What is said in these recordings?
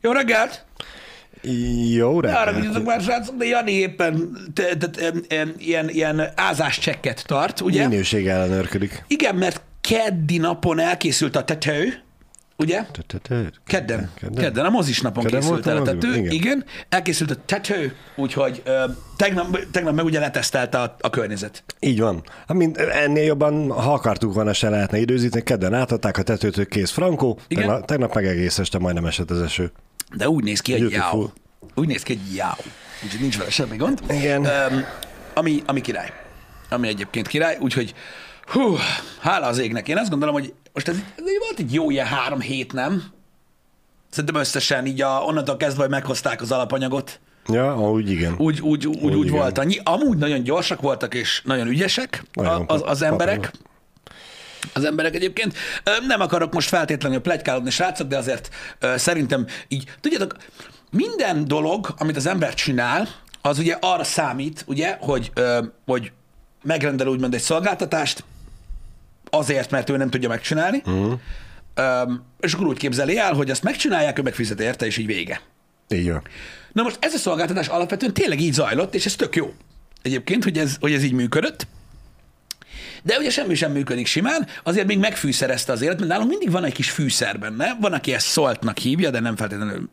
Jó reggelt! Jó Arra reggelt. vigyatok már, srácok, de Jani éppen te- te- em, ilyen, ilyen ázás csekket tart, ugye? Minőség ellenőrködik. Igen, mert keddi napon elkészült a tető, ugye? Kedden. Kedden. Kedden, a mozis napon Kedden készült el a tető. Igen. Igen. Elkészült a tető, úgyhogy ö, tegnap, tegnap meg ugye letesztelte a, a környezet. Így van. Hát mind, ennél jobban, ha akartuk volna, se lehetne időzíteni. Kedden átadták a tetőtől kész Frankó, tegnap, tegnap meg egész este majdnem esett az eső. De úgy néz ki, hogy jáó. Úgy néz ki, hogy jáó. Úgyhogy nincs vele semmi gond. Igen. Um, ami, ami király. Ami egyébként király, úgyhogy hú, hála az égnek. Én azt gondolom, hogy most ez, ez volt egy jó ilyen három hét, nem? Szerintem összesen így a, onnantól kezdve, hogy meghozták az alapanyagot, Ja, úgy igen. úgy, úgy, úgy, úgy, úgy igen. volt. Annyi, amúgy nagyon gyorsak voltak, és nagyon ügyesek a, Nagyon az, az emberek. papír. Az emberek egyébként. Nem akarok most feltétlenül plegykálódni, srácok, de azért szerintem így, tudjátok, minden dolog, amit az ember csinál, az ugye arra számít, ugye, hogy, hogy megrendel úgymond egy szolgáltatást, azért, mert ő nem tudja megcsinálni, uh-huh. És akkor úgy képzeli el, hogy azt megcsinálják, ő megfizet érte, és így vége. Így van. Na most ez a szolgáltatás alapvetően tényleg így zajlott, és ez tök jó. Egyébként, hogy ez, hogy ez így működött. De ugye semmi sem működik simán, azért még megfűszerezte az élet, mert nálunk mindig van egy kis fűszer benne. Van, aki ezt szoltnak hívja, de nem feltétlenül.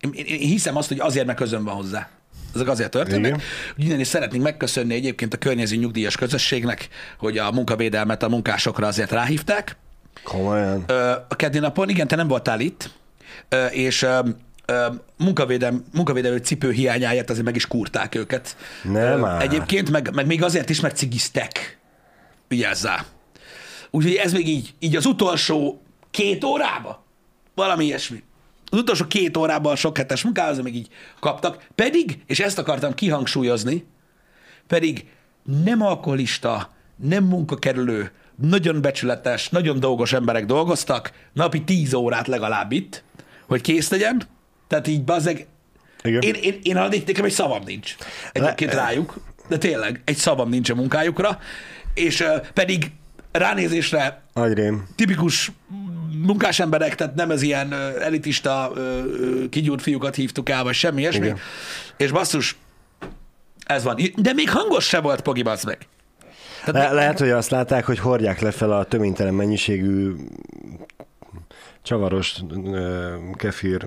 Én, én, hiszem azt, hogy azért, mert közön van hozzá. Ezek azért történnek. Innen is szeretnénk megköszönni egyébként a környező nyugdíjas közösségnek, hogy a munkavédelmet a munkásokra azért ráhívták Komolyan. a keddi napon, igen, te nem voltál itt, és munkavédelm, munkavédelmi cipő hiányáért azért meg is kúrták őket. Nem. Egyébként, meg, meg még azért is, mert cigiztek. Vigyázzál. Úgyhogy ez még így, így az utolsó két órába, valami ilyesmi. Az utolsó két órában a sok hetes munkához még így kaptak. Pedig, és ezt akartam kihangsúlyozni, pedig nem alkoholista, nem munkakerülő, nagyon becsületes, nagyon dolgos emberek dolgoztak, napi 10 órát legalább itt, hogy kész legyen. Tehát így bazeg, Igen. én, én, én addig nekem egy szavam nincs egyébként Le- rájuk, de tényleg egy szavam nincs a munkájukra, és pedig ránézésre Agyrém. tipikus munkás emberek, tehát nem ez ilyen elitista, kigyúrt fiúkat hívtuk el, vagy semmi ilyesmi. Igen. És basszus, ez van. De még hangos se volt, Pogi, bassz meg. Le- lehet, hogy azt látták, hogy hordják lefelé a töménytelen mennyiségű csavaros kefir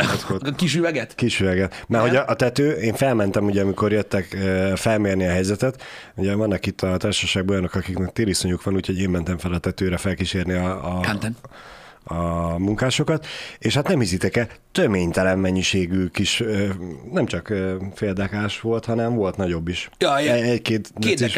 palackot. A kis üveget? Kis üveget. Mert hogy a, a tető, én felmentem, ugye, amikor jöttek felmérni a helyzetet, ugye vannak itt a társaságban olyanok, akiknek tériszonyuk van, úgyhogy én mentem fel a tetőre felkísérni a, a, Kanten. a munkásokat, és hát nem hiszitek el, töménytelen mennyiségű kis, nem csak féldekás volt, hanem volt nagyobb is. Ja, ja. Egy-két Két.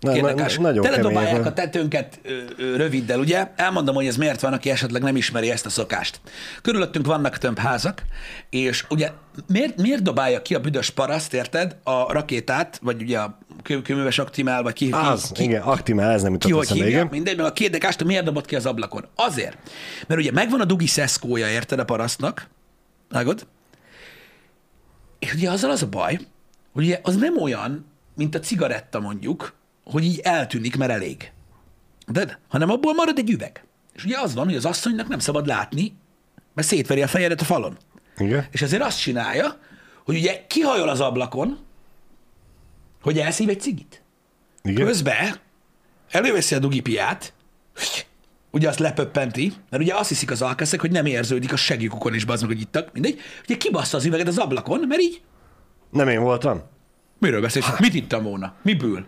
Dekás. Na- na- nagyon Teledobálják kemény a tetőnket ö, ö, röviddel, ugye? Elmondom, hogy ez miért van, aki esetleg nem ismeri ezt a szokást. Körülöttünk vannak több házak, és ugye miért, miért dobálja ki a büdös paraszt, érted, a rakétát, vagy ugye a kő- kőműves aktimál, vagy ki, ki, Az, ki, igen, aktimál, ez nem ki jutott hogy eszembe, hívja, igen. mindegy, meg a két dekást miért dobott ki az ablakon? Azért, mert ugye megvan a dugi szeszkója, érted a parasztnak, Vágod? És ugye azzal az a baj, hogy ugye az nem olyan, mint a cigaretta mondjuk, hogy így eltűnik, mert elég. De, hanem abból marad egy üveg. És ugye az van, hogy az asszonynak nem szabad látni, mert szétveri a fejedet a falon. Igen. És ezért azt csinálja, hogy ugye kihajol az ablakon, hogy elszív egy cigit. Igen. Közben előveszi a dugipiát, ugye azt lepöppenti, mert ugye azt hiszik az alkeszek, hogy nem érződik a segjükukon is, bazd meg, hogy ittak, mindegy. Ugye kibassza az üveget az ablakon, mert így, Nem én voltam? miről beszélsz? Mit ittam volna? Miből?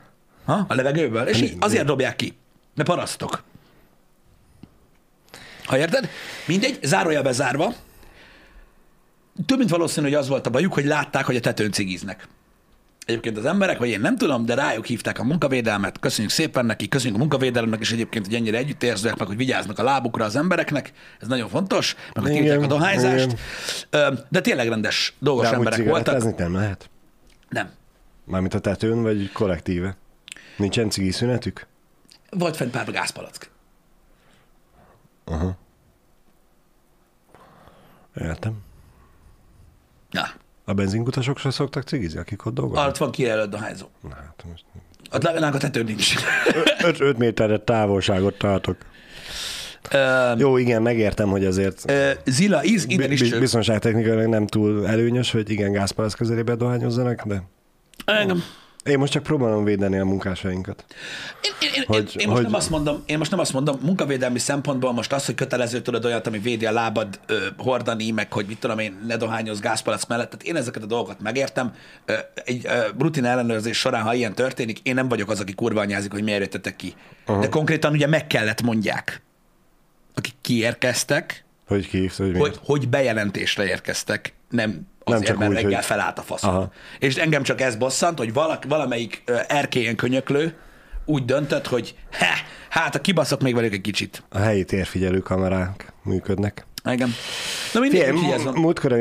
Ha? A levegőből? És így azért dobják ki. Mert parasztok. Ha érted? Mindegy, zárója bezárva. Több mint valószínű, hogy az volt a bajuk, hogy látták, hogy a tetőn cigiznek. Egyébként az emberek, vagy én nem tudom, de rájuk hívták a munkavédelmet, köszönjük szépen neki, köszönjük a munkavédelemnek, és egyébként, hogy ennyire együttérzőek, meg hogy vigyáznak a lábukra az embereknek, ez nagyon fontos, meg hogy tiltják a dohányzást. igen. De tényleg rendes, dolgos De emberek voltak. nem lehet? Nem. Mármint a tetőn, vagy kollektíve? Nincsen cigi szünetük? Volt fent pár gázpalack. Értem. Na, A benzinkutasok se szoktak cigizni, akik ott dolgoznak? alatt van kijelölt dohányzó. Na, hát most Ott legalább a tetőn nincs. 5 méterre távolságot tartok. Ö, Jó, igen, megértem, hogy azért ö, Zilla, íz, innen is biztonságtechnikailag nem túl előnyös, hogy igen, gázpalac közelébe dohányozzanak, de Engem. Én most csak próbálom védeni a munkásainkat. Én, én, én, Hogy- hogy, én, most hogy- nem azt mondom, én most nem azt mondom, munkavédelmi szempontból most az, hogy kötelező tudod olyat, ami védi a lábad ö, hordani, meg hogy mit tudom én, ne dohányoz gázpalac mellett, tehát én ezeket a dolgokat megértem. Ö, egy ö, rutin ellenőrzés során, ha ilyen történik, én nem vagyok az, aki kurva anyázik, hogy miért jöttetek ki. Uh-huh. De konkrétan ugye meg kellett mondják, akik kiérkeztek, Hogy kihívsz, hogy miért? hogy, hogy bejelentésre érkeztek, nem azért, csak mert úgy, reggel hogy- felállt a faszom. Aha. És engem csak ez bosszant, hogy valak, valamelyik erkélyen könyöklő úgy döntött, hogy he, hát a kibaszok még velük egy kicsit. A helyi térfigyelő kamerák működnek. Igen. Na mindig, Figyelj, úgyhogy ez m- van. múltkor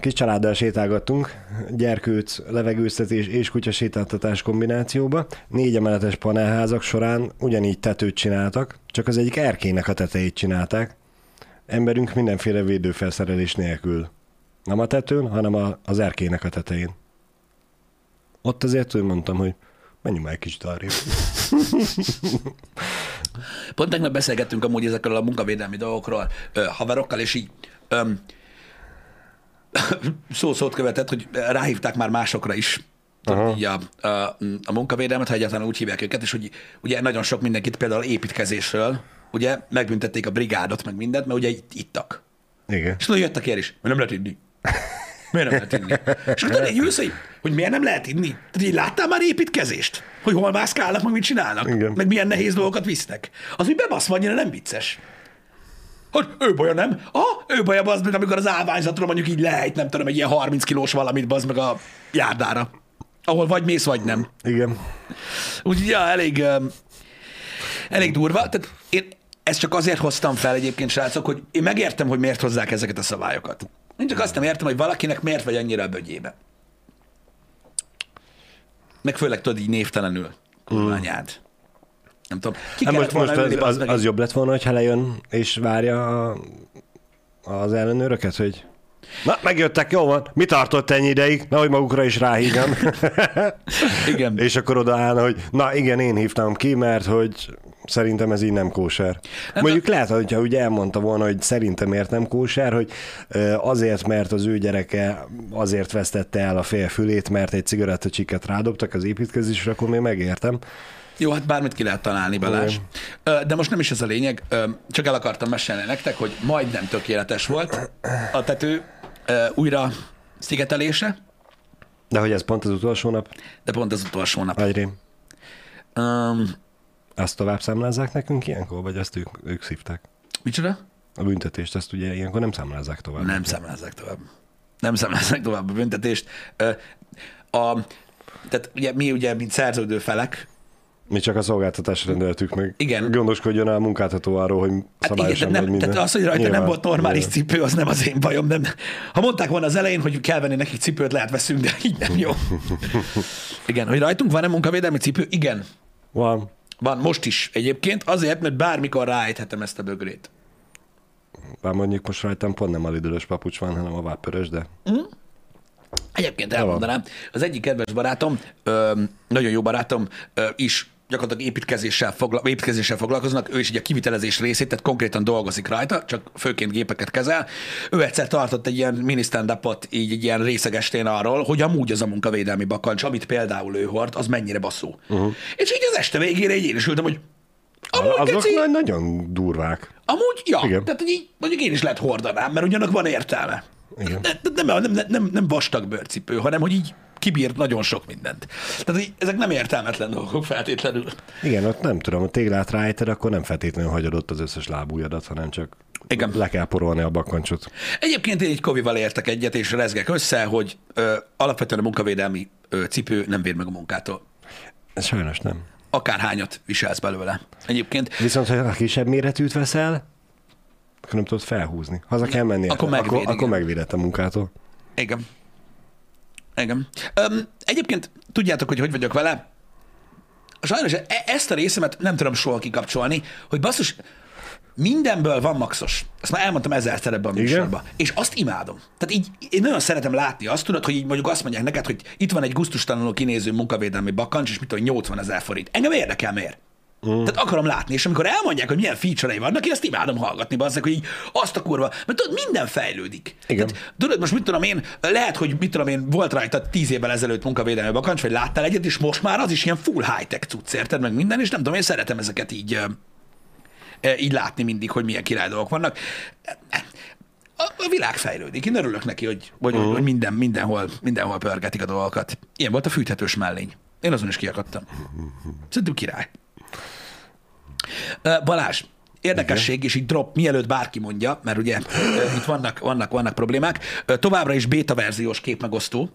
kis családdal sétálgattunk, gyerkőc, levegőztetés és kutya sétáltatás kombinációba. Négy emeletes panelházak során ugyanígy tetőt csináltak, csak az egyik erkének a tetejét csinálták. Emberünk mindenféle védőfelszerelés nélkül. Nem a tetőn, hanem a, az erkének a tetején. Ott azért úgy mondtam, hogy menjünk már egy kicsit arrébb. Pont tegnap beszélgettünk amúgy ezekről a munkavédelmi dolgokról haverokkal, és így öm, szó-szót követett, hogy ráhívták már másokra is így a, a, a munkavédelmet, ha egyáltalán úgy hívják őket, és hogy ugye nagyon sok mindenkit például építkezésről, ugye megbüntették a brigádot, meg mindent, mert ugye itt ittak. Igen. És tudod, jöttek ilyen is, mert nem lehet inni. Miért nem lehet inni? És akkor tudod, így ülsz, hogy, hogy miért nem lehet inni? Tehát így láttál már építkezést? Hogy hol mászkálnak, meg mit csinálnak? Igen. Meg milyen nehéz dolgokat visznek? Az, hogy bebasz annyira nem vicces. Hogy ő baja nem? Ah, ő baja az, mint amikor az állványzatról mondjuk így lehelyt, nem tudom, egy ilyen 30 kilós valamit bazd meg a járdára. Ahol vagy mész, vagy nem. Igen. Úgyhogy ja, elég, elég durva. Tehát én ezt csak azért hoztam fel egyébként, srácok, hogy én megértem, hogy miért hozzák ezeket a szabályokat. Én csak azt nem értem, hogy valakinek miért vagy annyira a bögyébe. Meg főleg tudod így névtelenül. Kurva anyád. Nem tudom. Ki Hát kellett most, most az, az, meg az jobb lett volna, hogyha lejön és várja a, az ellenőröket, hogy na, megjöttek, jó van, mi tartott ennyi ideig? Na, hogy magukra is ráhívjam. Igen. és akkor odaállna, hogy na igen, én hívtam ki, mert hogy szerintem ez így nem kóser. Mondjuk lehet, hogyha ugye elmondta volna, hogy szerintem miért nem kóser, hogy azért, mert az ő gyereke azért vesztette el a fél fülét, mert egy cigarettacsikket rádobtak az építkezésre, akkor még megértem. Jó, hát bármit ki lehet találni, Balázs. De most nem is ez a lényeg, csak el akartam mesélni nektek, hogy majdnem tökéletes volt a tető újra szigetelése, De hogy ez pont az utolsó nap, de pont az utolsó nap. Agyrém, Um, azt tovább számlázzák nekünk ilyenkor, vagy azt ők, ők szívták? micsoda? A büntetést, ezt ugye ilyenkor nem számlázzák tovább. Nem számlázzák tovább. Nem számlázzák tovább a büntetést. A, tehát ugye mi ugye, mint szerződő felek, Mi csak a szolgáltatásra rendeltük meg. Igen. Gondoskodjon el a munkáltató arról, hogy Hát igen, szabályosan nem, tehát az, hogy rajta Nyilván, nem volt normális nyilván. cipő, az nem az én bajom. Nem. Ha mondták volna az elején, hogy kell venni nekik cipőt, lehet veszünk, de így nem jó. Igen, hogy rajtunk van-e munkavédelmi cipő? Igen. Van. Van most is egyébként, azért, mert bármikor ráejthetem ezt a bögrét. Bár mondjuk most rajtam pont nem a lidős papucs van, hanem a vápörös, de Egyébként elmondanám, az egyik kedves barátom, ö, nagyon jó barátom ö, is gyakorlatilag építkezéssel, fogla, építkezéssel foglalkoznak, ő is így a kivitelezés részét, tehát konkrétan dolgozik rajta, csak főként gépeket kezel. Ő egyszer tartott egy ilyen mini így egy ilyen részegestén arról, hogy amúgy az a munkavédelmi bakancs, amit például ő hord, az mennyire basszó. Uh-huh. És így az este végére így én is ültem, hogy amúgy, azok geci, na- nagyon durvák. amúgy, ja, Igen. tehát így, mondjuk én is lehet hordanám, mert ugyanak van értelme. Igen. Nem, nem, nem, nem, nem vastag bőrcipő, hanem hogy így kibír nagyon sok mindent. Tehát így, ezek nem értelmetlen dolgok feltétlenül. Igen, ott nem tudom, a téglát ráejted, akkor nem feltétlenül hagyod ott az összes lábújadat, hanem csak Igen. le kell porolni a bakancsot. Egyébként én egy kovival értek egyet, és rezgek össze, hogy ö, alapvetően a munkavédelmi ö, cipő nem véd meg a munkától. Sajnos nem. Akárhányat viselsz belőle. Egyébként Viszont, ha kisebb méretűt veszel, akkor nem tudod felhúzni. Haza kell menni. Akkor megvéd, akkor, igen. akkor megvédett a munkától. Igen. Igen. Öm, egyébként tudjátok, hogy hogy vagyok vele? Sajnos e- ezt a részemet nem tudom soha kikapcsolni, hogy basszus, mindenből van maxos. Ezt már elmondtam ezerszer ebben a Igen? műsorban. És azt imádom. Tehát így én nagyon szeretem látni azt, tudod, hogy így mondjuk azt mondják neked, hogy itt van egy guztustalanul kinéző munkavédelmi bakancs, és mit tudom, 80 ezer forint. Engem érdekel miért. Mm. Tehát akarom látni, és amikor elmondják, hogy milyen feature-ei vannak, én azt imádom hallgatni, bazzak, hogy így azt a kurva, mert tudod, minden fejlődik. Igen. Tehát, tudod, most mit tudom én, lehet, hogy mit tudom én, volt rajta tíz évvel ezelőtt munkavédelmi bakancs, vagy láttál egyet, és most már az is ilyen full high-tech cucc, érted meg minden, és nem tudom, én szeretem ezeket így, így látni mindig, hogy milyen király dolgok vannak. A, a világ fejlődik. Én örülök neki, hogy, hogy, uh-huh. hogy minden, mindenhol, mindenhol pörgetik a dolgokat. Ilyen volt a fűthetős mellény. Én azon is kiakadtam. Szerintem király. Balázs, érdekesség, és így drop, mielőtt bárki mondja, mert ugye itt vannak, vannak, vannak problémák. Továbbra is beta verziós képmegosztó,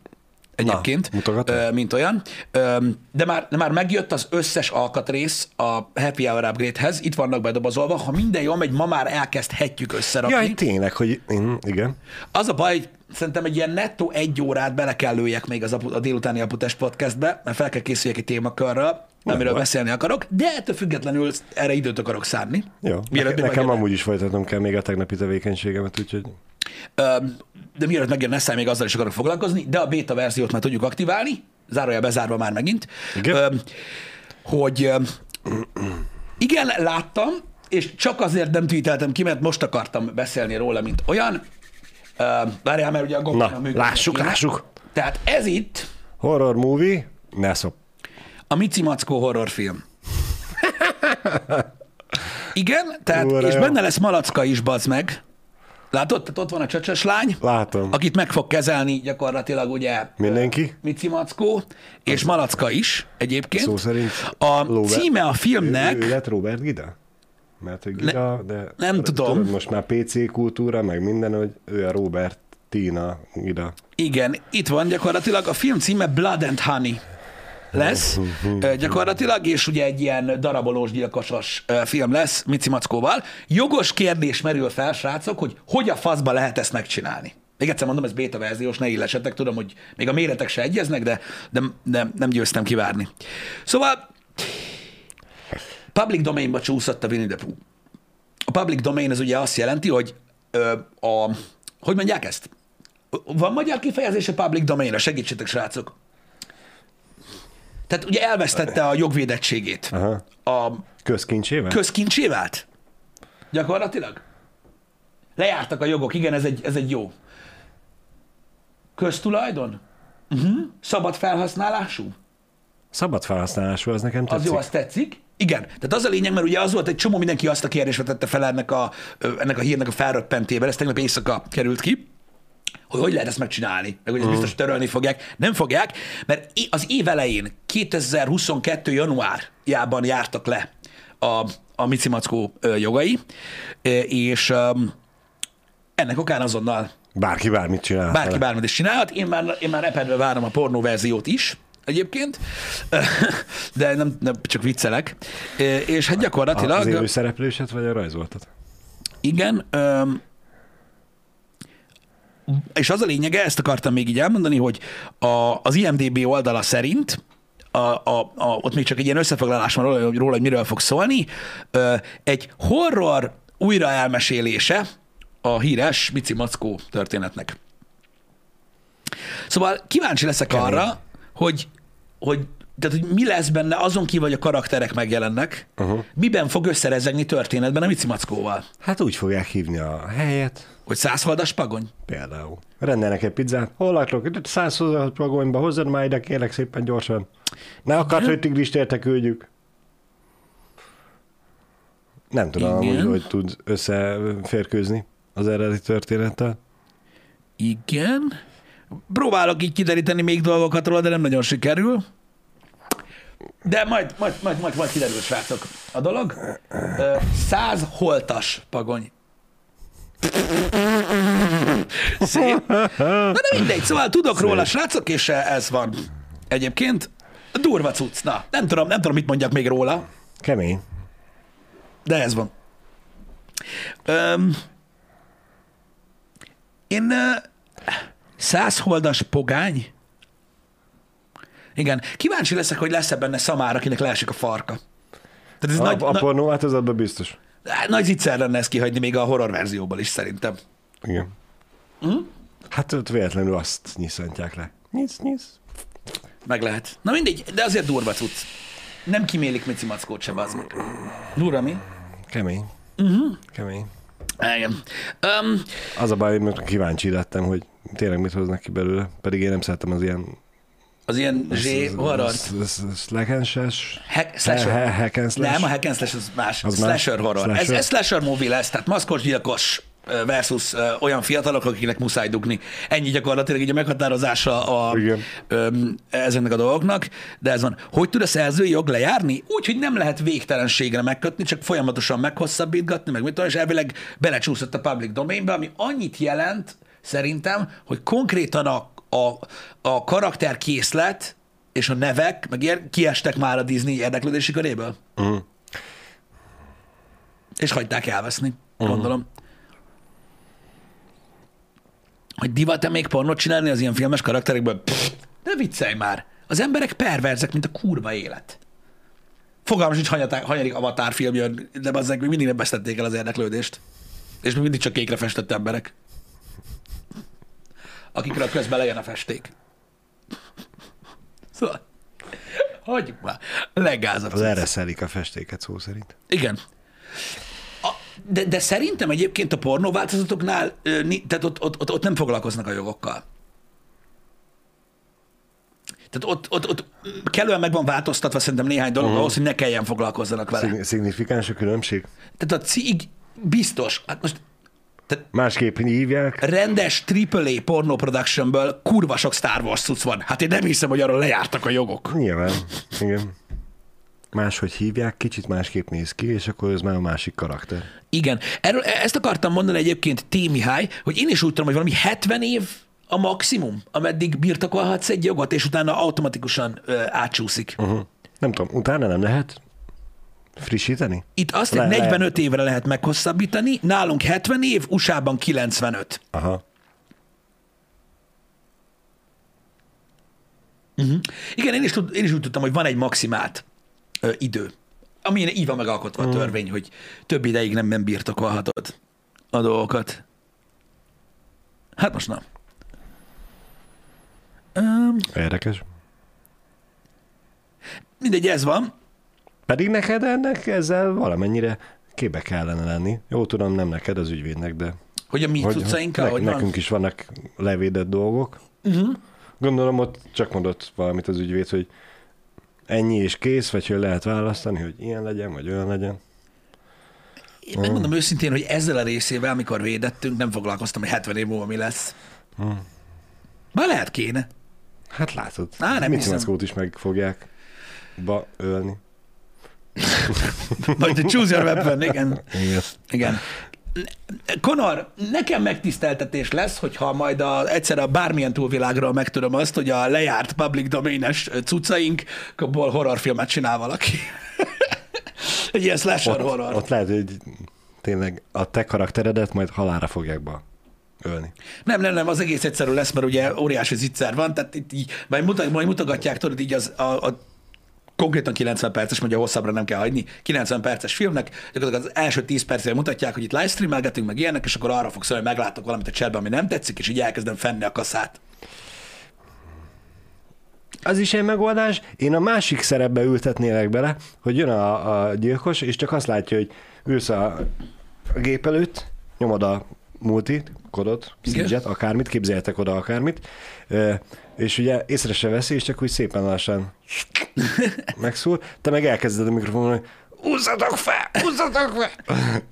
egyébként, ö, mint olyan. De már, de már megjött az összes alkatrész a Happy Hour Upgrade-hez, itt vannak bedobozolva, ha minden jól megy, ma már elkezdhetjük összerakni. Jaj, tényleg, hogy én, igen. Az a baj, hogy szerintem egy ilyen nettó egy órát bele kell lőjek még az apu, a délutáni Aputest podcastbe, mert fel kell készüljek egy témakörről, amiről baj. beszélni akarok, de ettől függetlenül erre időt akarok szánni. Jó, Mielőtt még nekem amúgy is folytatnom kell még a tegnapi tevékenységemet, úgyhogy de mielőtt megjön Nessai, még azzal is akarok foglalkozni, de a beta verziót már tudjuk aktiválni, zárója bezárva már megint, Igen. Hogy igen, láttam, és csak azért nem tweeteltem ki, mert most akartam beszélni róla, mint olyan. Várjál, mert ugye a gombán Na, működnek lássuk, lássuk. Tehát ez itt horror movie, ne szop. A Mici Mackó horrorfilm. Igen, tehát, Ura és jó. benne lesz Malacka is, bazd meg. Látod? Tehát ott van a csöcsös lány, Látom. akit meg fog kezelni gyakorlatilag ugye Mindenki? Mici Mackó, és Malacka is egyébként. Szó szerint A Lóve- címe a filmnek, Ő, ő lett Robert Gida? Mert hogy Gida, ne, de... nem tudom. Tudod, most már PC kultúra, meg minden, hogy ő a Robert Tina Gida. igen, itt van gyakorlatilag, a film címe Blood and Honey lesz gyakorlatilag, és ugye egy ilyen darabolós, gyilkosos film lesz Mici Mackóval. Jogos kérdés merül fel, srácok, hogy hogy a faszba lehet ezt megcsinálni. Még egyszer mondom, ez beta verziós, ne illesetek, tudom, hogy még a méretek se egyeznek, de, de, de nem győztem kivárni. Szóval public domainba csúszott a Winnie the Pooh. A public domain az ugye azt jelenti, hogy ö, a, hogy mondják ezt? Van magyar kifejezés a public domainra? Segítsetek, srácok. Tehát ugye elvesztette a jogvédettségét. Aha. A Közkincsével? közkincsé vált? Gyakorlatilag? Lejártak a jogok, igen, ez egy, ez egy jó. Köztulajdon? Uh-huh. Szabad felhasználású? Szabad felhasználású, az nekem Az tetszik. jó, az tetszik? Igen. Tehát az a lényeg, mert ugye az volt, egy csomó mindenki azt a kérdést vetette fel ennek a, ennek a hírnek a felröppentében, ez tegnap éjszaka került ki, hogy hogy lehet ezt megcsinálni, meg hogy ezt biztos törölni fogják. Nem fogják, mert az év elején, 2022. januárjában jártak le a, a Mici Mackó jogai, és ennek okán azonnal Bárki bármit csinál. Bárki bármit is csinálhat. Én már, én már epedve várom a pornó verziót is, egyébként, de nem, nem csak viccelek. És hát Az gyakorlatilag, élő szereplőset, vagy a rajzoltat? igen, öm, és az a lényege, ezt akartam még így elmondani, hogy a, az IMDB oldala szerint a, a, a, ott még csak egy ilyen összefoglalás van róla, róla, hogy miről fog szólni. Egy horror újra elmesélése a híres Mici Mackó történetnek. Szóval kíváncsi leszek Kemény. arra, hogy, hogy, tehát, hogy mi lesz benne azon kívül, hogy a karakterek megjelennek, uh-huh. miben fog összerezegni történetben a Mici Mackóval. Hát úgy fogják hívni a helyet, Hogy százholdas pagony? például. Rendelnek egy pizzát, hol laklok? Itt 126 vagonyba, hozzad már ide, kérlek szépen gyorsan. Ne akart, hogy tigrist érte küldjük. Nem tudom, Igen. hogy hogy tud összeférkőzni az eredeti történettel. Igen. Próbálok így kideríteni még dolgokat róla, de nem nagyon sikerül. De majd, majd, majd, majd, majd kiderül, srácok, a dolog. Száz holtas pagony. Szép. Na de mindegy, szóval tudok róla, srácok, és ez van. Egyébként durva cucc. Na, nem tudom, nem tudom, mit mondjak még róla, Kemény. de ez van. Öm, én ö, százholdas pogány? Igen. Kíváncsi leszek, hogy lesz-e benne szamár, akinek leesik a farka. Tehát ez A, nagy, a pornó változatban biztos. Nagy zicser lenne ezt kihagyni még a horror verzióból is szerintem. Igen. Hm? Hát ott véletlenül azt nyiszantják le. Nyisz, nyisz. Meg lehet. Na mindegy, de azért durva cucc. Nem kimélik Mici Mackót se, bazd meg. Durva mi? Kemény. Uh-huh. Kemény. Igen. Um, Az a baj, hogy kíváncsi lettem, hogy tényleg mit hoznak ki belőle, pedig én nem szeretem az ilyen az ilyen zsé horror. Slasher. Hack and slash. Nem, a hack and slash az más. Az slasher más? horror. Slasher? Ez, ez slasher movie lesz, tehát maszkos gyilkos versus olyan fiatalok, akiknek muszáj dugni. Ennyi gyakorlatilag így a meghatározása a, öm, ezeknek a dolgoknak, de ez van. Hogy tud a szerzői jog lejárni? Úgy, hogy nem lehet végtelenségre megkötni, csak folyamatosan meghosszabbítgatni, meg mit tudom, és elvileg belecsúszott a public domainbe, ami annyit jelent, szerintem, hogy konkrétan a, a, a karakterkészlet és a nevek, meg ilyen kiestek már a Disney érdeklődési köréből. Uh-huh. És hagyták elveszni, gondolom. Hogy divat-e még pornót csinálni az ilyen filmes karakterekből? Pff, ne viccelj már! Az emberek perverzek, mint a kurva élet. Fogalmas nincs, hanyaták- hanyadik avatár film jön, de bazzeg még mindig nem vesztették el az érdeklődést. És még mindig csak kékre festett emberek. Akikről közben lejön a festék. Szóval, hagyjuk már. Leggázabb. Az erre szelik a festéket szó szerint. Igen. A, de, de szerintem egyébként a pornó változatoknál, ö, ni- tehát ott, ott, ott, ott nem foglalkoznak a jogokkal. Tehát ott, ott, ott kellően meg van változtatva szerintem néhány dolog uh-huh. ahhoz, hogy ne kelljen foglalkozzanak vele. Szigni- Szignifikáns a különbség? Tehát a cig biztos, hát most Másképp hívják. rendes AAA porno productionből kurva sok Star Wars cucc van. Hát én nem hiszem, hogy arról lejártak a jogok. Nyilván. Igen. Máshogy hívják, kicsit másképp néz ki, és akkor ez már a másik karakter. Igen. Erről, ezt akartam mondani egyébként T. Mihály, hogy én is úgy tudom, hogy valami 70 év a maximum, ameddig birtokolhatsz egy jogot, és utána automatikusan ö, átsúszik. Uh-huh. Nem tudom, utána nem lehet frissíteni? Itt azt, Le- hogy lehet. 45 évre lehet meghosszabbítani, nálunk 70 év, USA-ban 95. Aha. Igen, én is, tud, én is úgy tudtam, hogy van egy maximált ö, idő, amilyen így van megalkotva a törvény, hogy több ideig nem, nem birtokolhatod a dolgokat. Hát most nem. Um, Érdekes. mindegy, ez van. Pedig neked ennek ezzel valamennyire képbe kellene lenni. Jó tudom, nem neked, az ügyvédnek, de Hogy a mi cuccainkkal, nek- hogy van. nekünk is vannak levédett dolgok. Uh-huh. Gondolom ott csak mondott valamit az ügyvéd, hogy ennyi és kész, vagy hogy lehet választani, hogy ilyen legyen, vagy olyan legyen. Én megmondom őszintén, hogy ezzel a részével, amikor védettünk, nem foglalkoztam, hogy 70 év múlva mi lesz. Bár lehet kéne. Hát látod, Á, nem Mici hiszem. Is meg fogják ba ölni. Vagy te choose your weapon, igen. Igen. igen. Konor, nekem megtiszteltetés lesz, hogyha majd a, egyszer a bármilyen túlvilágról megtudom azt, hogy a lejárt public domain-es cuccainkból horrorfilmet csinál valaki. Egy ilyen slasher Ott, horror. ott lehet, hogy tényleg a te karakteredet majd halára fogják ba ölni. Nem, nem, nem, az egész egyszerű lesz, mert ugye óriási zicser van, tehát itt így, majd, mutat, majd mutogatják, tudod, így az, a, a konkrétan 90 perces, mondja hosszabbra nem kell hagyni, 90 perces filmnek, gyakorlatilag az első 10 percre mutatják, hogy itt livestreamelgetünk, meg ilyenek, és akkor arra fogsz, hogy meglátok valamit a chatben, ami nem tetszik, és így elkezdem fenni a kaszát. Az is egy megoldás. Én a másik szerepbe ültetnélek bele, hogy jön a, a gyilkos, és csak azt látja, hogy ülsz a, a gép előtt, nyomod a multit, kodot, szígyet, akármit, képzeljetek oda akármit, és ugye észre se veszi, és csak úgy szépen lassan megszól, te meg elkezded a mikrofonon, hogy húzzatok fel, húzzatok fel!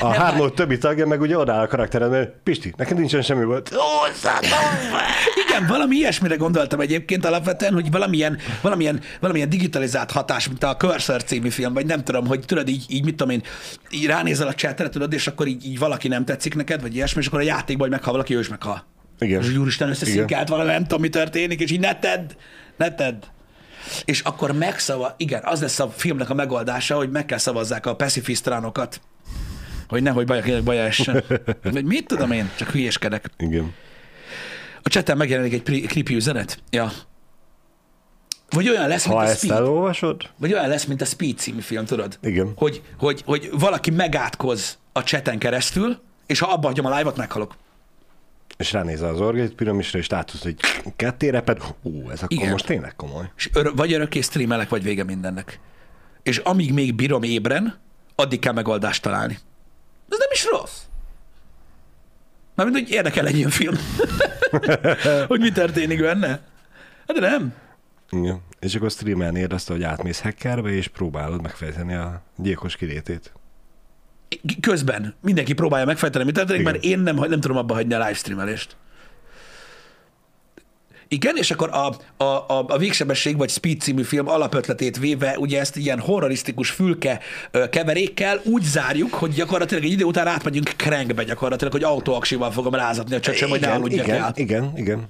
A hármód többi tagja meg ugye odáll a karaktered, hogy Pisti, neked nincsen semmi volt. Húzzatok fel! Igen, valami ilyesmire gondoltam egyébként alapvetően, hogy valamilyen, valamilyen, valamilyen digitalizált hatás, mint a Cursor című film, vagy nem tudom, hogy tudod, így, így mit tudom én, így ránézel a chatre, tudod, és akkor így, így valaki nem tetszik neked, vagy ilyesmi, és akkor a játékban, hogy meghal valaki, ő is meghal. Igen. És úristen összeszinkált valami, nem tudom, mi történik, és így ne tedd, ne tedd. És akkor megszava, igen, az lesz a filmnek a megoldása, hogy meg kell szavazzák a pacifisztránokat, hogy nehogy baj, baj essen. Vagy mit tudom én, csak hülyéskedek. Igen. A chaten megjelenik egy pri- creepy üzenet. Ja. Vagy olyan lesz, mint Ha a ezt Speed. elolvasod, Vagy olyan lesz, mint a Speed című film, tudod? Igen. Hogy, hogy, hogy valaki megátkoz a chaten keresztül, és ha abba hagyom a live-ot, meghalok. És ránézel az orgét piramisra, és látod, hogy ketté reped, ú, ez akkor Igen. most tényleg komoly. És örö- vagy örökké streamelek, vagy vége mindennek. És amíg még bírom ébren, addig kell megoldást találni. Ez nem is rossz. Mármint, hogy érdekel egy ilyen film. hogy mi történik benne. Hát de nem. Igen. És akkor streamelnéd azt, hogy átmész hackerbe, és próbálod megfejteni a gyilkos kilétét. Közben mindenki próbálja megfejteni, mit történik, mert én nem, nem tudom abba hagyni a livestreamelést. Igen, és akkor a, a, a, a Végsebesség vagy Speed című film alapötletét véve, ugye ezt ilyen horrorisztikus fülke keverékkel úgy zárjuk, hogy gyakorlatilag egy idő után átmegyünk crankbe gyakorlatilag, hogy autóaksival fogom rázatni a csöcsöm, hogy ne aludjak igen, el. igen, igen.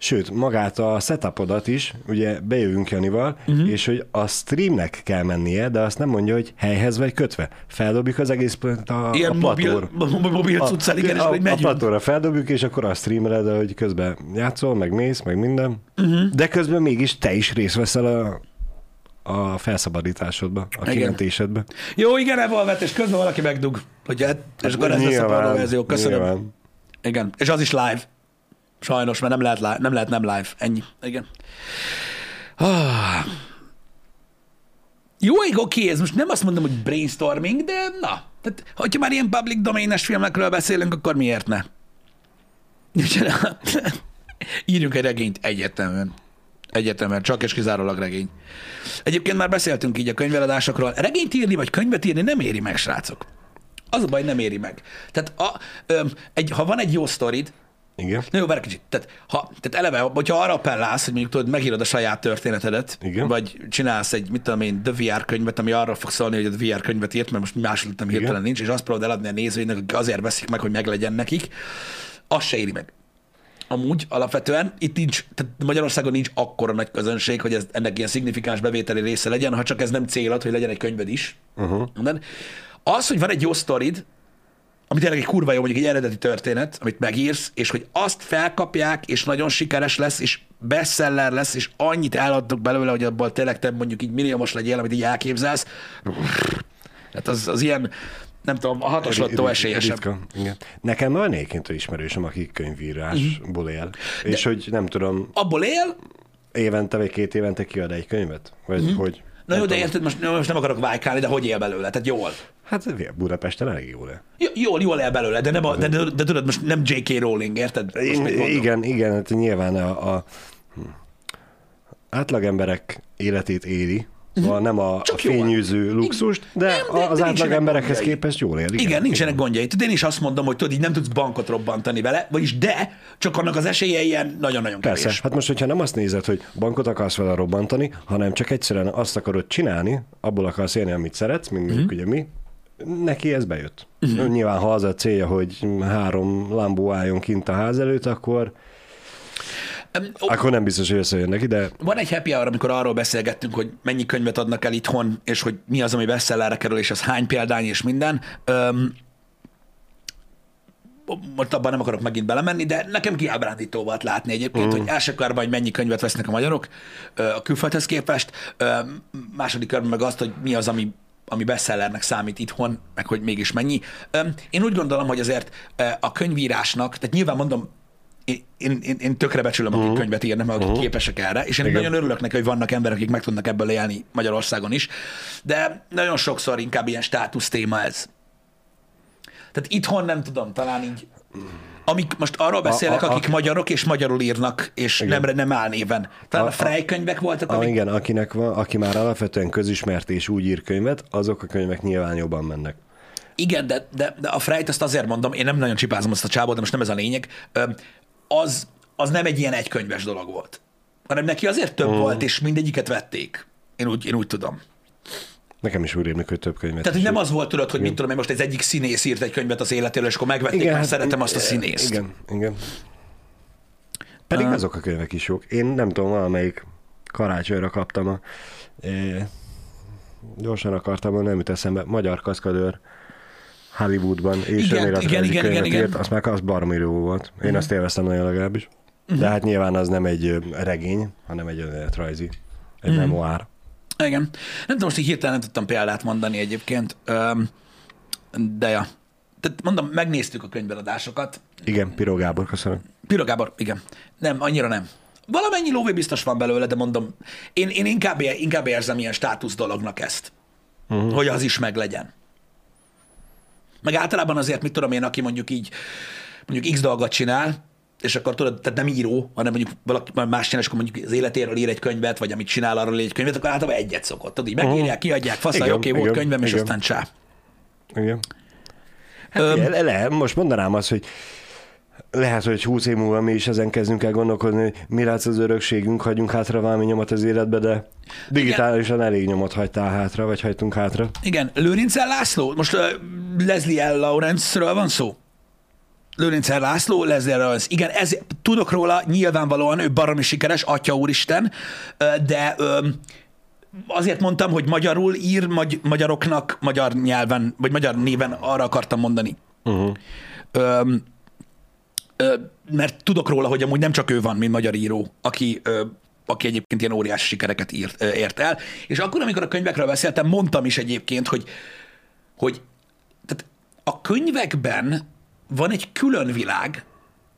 Sőt, magát a setupodat is, ugye bejövünk Janival, uh-huh. és hogy a streamnek kell mennie, de azt nem mondja, hogy helyhez vagy kötve. Feldobjuk az egész a, Ilyen a mobil, platóra. mobil cuccal, igen, és a, a platóra feldobjuk, és akkor azt streameled, hogy közben játszol, meg mész, meg minden. Uh-huh. De közben mégis te is részt veszel a, a felszabadításodba, a Igen. kimentésedbe. Jó, igen, evolvet, és közben valaki megdug. Hogy hát, és akkor ez lesz a verzió. Köszönöm. nyilván. Igen, és az is live. Sajnos, mert nem lehet, live, nem lehet nem live. Ennyi. Igen. Ah. Jó, oké, ez most nem azt mondom, hogy brainstorming, de na. Tehát, hogyha már ilyen public domain-es filmekről beszélünk, akkor miért ne? Írjunk egy regényt egyértelműen. Egyértelműen, csak és kizárólag regény. Egyébként már beszéltünk így a könyveladásokról. Regényt írni, vagy könyvet írni nem éri meg, srácok. Az a baj, nem éri meg. Tehát a, ö, egy, ha van egy jó sztorid, Igen. Na jó, várj kicsit. Tehát, ha, tehát eleve, hogyha arra appellálsz, hogy mondjuk tudod, megírod a saját történetedet, Igen. vagy csinálsz egy, mit tudom én, The VR könyvet, ami arra fog szólni, hogy a VR könyvet írt, mert most második nem hirtelen nincs, és azt próbálod eladni a nézőinek, akik azért veszik meg, hogy meglegyen nekik, az se éri meg. Amúgy alapvetően itt nincs, tehát Magyarországon nincs akkora nagy közönség, hogy ez, ennek ilyen szignifikáns bevételi része legyen, ha csak ez nem célod, hogy legyen egy könyved is. Uh-huh. Az, hogy van egy jó sztorid, ami tényleg egy kurva jó, mondjuk egy eredeti történet, amit megírsz, és hogy azt felkapják, és nagyon sikeres lesz, és bestseller lesz, és annyit eladtok belőle, hogy abból tényleg te mondjuk így milliómos legyél, amit így elképzelsz. Hát az, az ilyen, nem tudom, a hatos lottó esélyesebb. Igen. Nekem van egyébként ismerősöm, aki könyvírásból él. És hogy nem tudom, Abból él, évente vagy két évente kiad egy könyvet? Vagy hogy? Na jó, de érted, most, most nem akarok vájkálni, de hogy él belőle? Tehát jól. Hát Budapesten elég jól él. J- Jól, jól él belőle, de, nem a, de, de, de, tudod, most nem J.K. Rowling, érted? Mondom? Igen, igen, hát nyilván a, a hm, átlagemberek életét éri, Szóval nem a, a. Csak fényűző luxust, de, Nem, de- az de átlag emberekhez gondjai. képest jól él. Igen, Igen, nincsenek gondjai. Tudod, én is azt mondom, hogy tudod, így nem tudsz bankot robbantani vele, vagyis de, csak annak az esélye ilyen nagyon-nagyon kevés. Persze, hát most, hogyha nem azt nézed, hogy bankot akarsz vele robbantani, hanem csak egyszerűen azt akarod csinálni, abból akarsz élni, amit szeretsz, mint mondjuk ugye mi, neki ez bejött. Uh-huh. Nyilván, ha az a célja, hogy három Lambó álljon kint a ház előtt, akkor, Em, ó, akkor nem biztos, hogy összejön neki, de Van egy happy hour, amikor arról beszélgettünk, hogy mennyi könyvet adnak el itthon, és hogy mi az, ami bestsellerre kerül, és az hány példány, és minden. Öm, most abban nem akarok megint belemenni, de nekem kiábrándító volt látni egyébként, mm. hogy első körben, hogy mennyi könyvet vesznek a magyarok a külföldhez képest, második körben meg azt, hogy mi az, ami ami bestsellernek számít itthon, meg hogy mégis mennyi. Én úgy gondolom, hogy azért a könyvírásnak, tehát nyilván mondom, én, én, én, tökre becsülöm, akik uh-huh. könyvet írnak, mert akik uh-huh. képesek erre, és én Igen. nagyon örülök neki, hogy vannak emberek, akik meg tudnak ebből élni Magyarországon is, de nagyon sokszor inkább ilyen státusz téma ez. Tehát itthon nem tudom, talán így, amik, most arról beszélek, a- a- akik magyarok és magyarul írnak, és nem, nem álnéven. Talán a, A- a Frey könyvek voltak, a, amik... igen, akinek van, aki már alapvetően közismert és úgy ír könyvet, azok a könyvek nyilván jobban mennek. Igen, de, de, de a Freyt azt azért mondom, én nem nagyon csipázom azt a csábot, de most nem ez a lényeg, Öm, az, az nem egy ilyen egykönyves dolog volt, hanem neki azért több Mm. volt, és mindegyiket vették. Én úgy, én úgy tudom. Nekem is úgy rémlik, hogy több könyvet Tehát, hogy nem az volt, tudod, hogy mit tudom én, most egy egyik színész írt egy könyvet az életéről, és akkor megvették, igen, mert hát, szeretem azt a színészt. Igen, igen. Pedig Ah. azok a könyvek is jók. Én nem tudom, valamelyik karácsonyra kaptam a... E, gyorsan akartam, mondani, nem jut eszembe. Magyar kaszkadőr Hollywoodban, és Igen, önéletrajzi igen, igen, könyvet igen, írt, igen. az meg az baromi jó volt. Én azt élveztem nagyon legalábbis. De hát nyilván az nem egy regény, hanem egy önéletrajzi. Egy memoár. Igen. Nem tudom, most így hirtelen nem tudtam példát mondani egyébként, de ja. tehát mondom, megnéztük a könyveladásokat. Igen, Piro Gábor, köszönöm. Piro Gábor, igen. Nem, annyira nem. Valamennyi lóvé biztos van belőle, de mondom, én, én inkább, inkább érzem ilyen státusz dolognak ezt, uh-huh. hogy az is meglegyen. Meg általában azért, mit tudom én, aki mondjuk így, mondjuk X dolgot csinál, és akkor tudod, tehát nem író, hanem mondjuk valaki más csinál, és akkor mondjuk az életéről ír egy könyvet, vagy amit csinál, arról ír egy könyvet, akkor általában egyet szokott. Tudod, így megírják, kiadják, faszal, oké, okay, volt könyvem, és igen. aztán csá. Igen. Hát, Öm, le, le, most mondanám azt, hogy lehet, hogy 20 év múlva mi is ezen kezdünk el gondolkodni, hogy mi lesz az örökségünk, hagyjunk hátra valami nyomot az életbe, de digitálisan Igen. elég nyomot hagytál hátra, vagy hagytunk hátra. Igen, Lőrincel László, most uh, Leslie L. Lawrence-ről van szó? Lőrincer László, Leslie Lawrence. Igen, ez, tudok róla, nyilvánvalóan ő baromi sikeres, atya úristen, de azért mondtam, hogy magyarul ír magy- magyaroknak magyar nyelven, vagy magyar néven arra akartam mondani. Uh-huh. Ö, mert tudok róla, hogy amúgy nem csak ő van, mint magyar író, aki, aki egyébként ilyen óriási sikereket írt, ért el. És akkor, amikor a könyvekről beszéltem, mondtam is egyébként, hogy, hogy tehát a könyvekben van egy külön világ,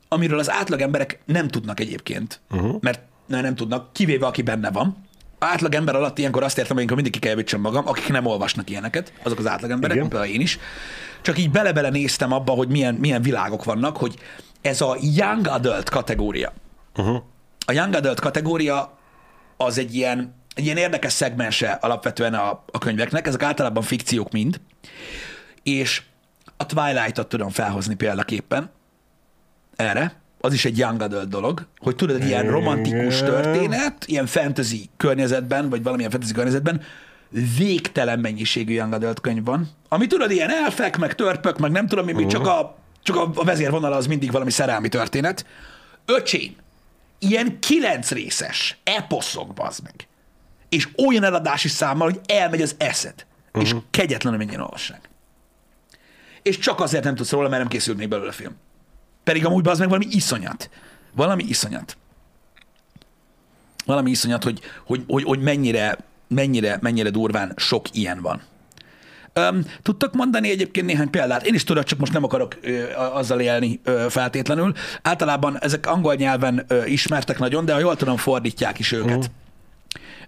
amiről az átlag emberek nem tudnak egyébként, uh-huh. mert nem, nem tudnak, kivéve aki benne van. Átlag ember alatt ilyenkor azt értem, hogy mindig ki kell magam, akik nem olvasnak ilyeneket, azok az átlag emberek, például én is. Csak így bele-bele néztem abba, hogy milyen, milyen világok vannak, hogy ez a young adult kategória. Uh-huh. A young adult kategória az egy ilyen, egy ilyen érdekes szegmense alapvetően a, a könyveknek, ezek általában fikciók mind, és a Twilight-ot tudom felhozni példaképpen erre, az is egy young adult dolog, hogy tudod, egy ilyen romantikus történet, ilyen fantasy környezetben, vagy valamilyen fantasy környezetben, végtelen mennyiségű young adult könyv van, ami tudod, ilyen elfek, meg törpök, meg nem tudom mi, uh-huh. csak a csak a, a vezérvonal az mindig valami szerelmi történet. Öcsém, ilyen kilenc részes eposzok, bazd meg. És olyan eladási számmal, hogy elmegy az eszed. Uh-huh. És mhm. kegyetlenül mennyien olvassák. És csak azért nem tudsz róla, mert nem készült még belőle film. Pedig amúgy az meg valami iszonyat. Valami iszonyat. Valami iszonyat, hogy, hogy, hogy, hogy mennyire, mennyire, mennyire durván sok ilyen van. Um, tudtak mondani egyébként néhány példát? Én is tudok, csak most nem akarok ö, azzal élni ö, feltétlenül. Általában ezek angol nyelven ö, ismertek nagyon, de ha jól tudom, fordítják is őket. Uh-huh.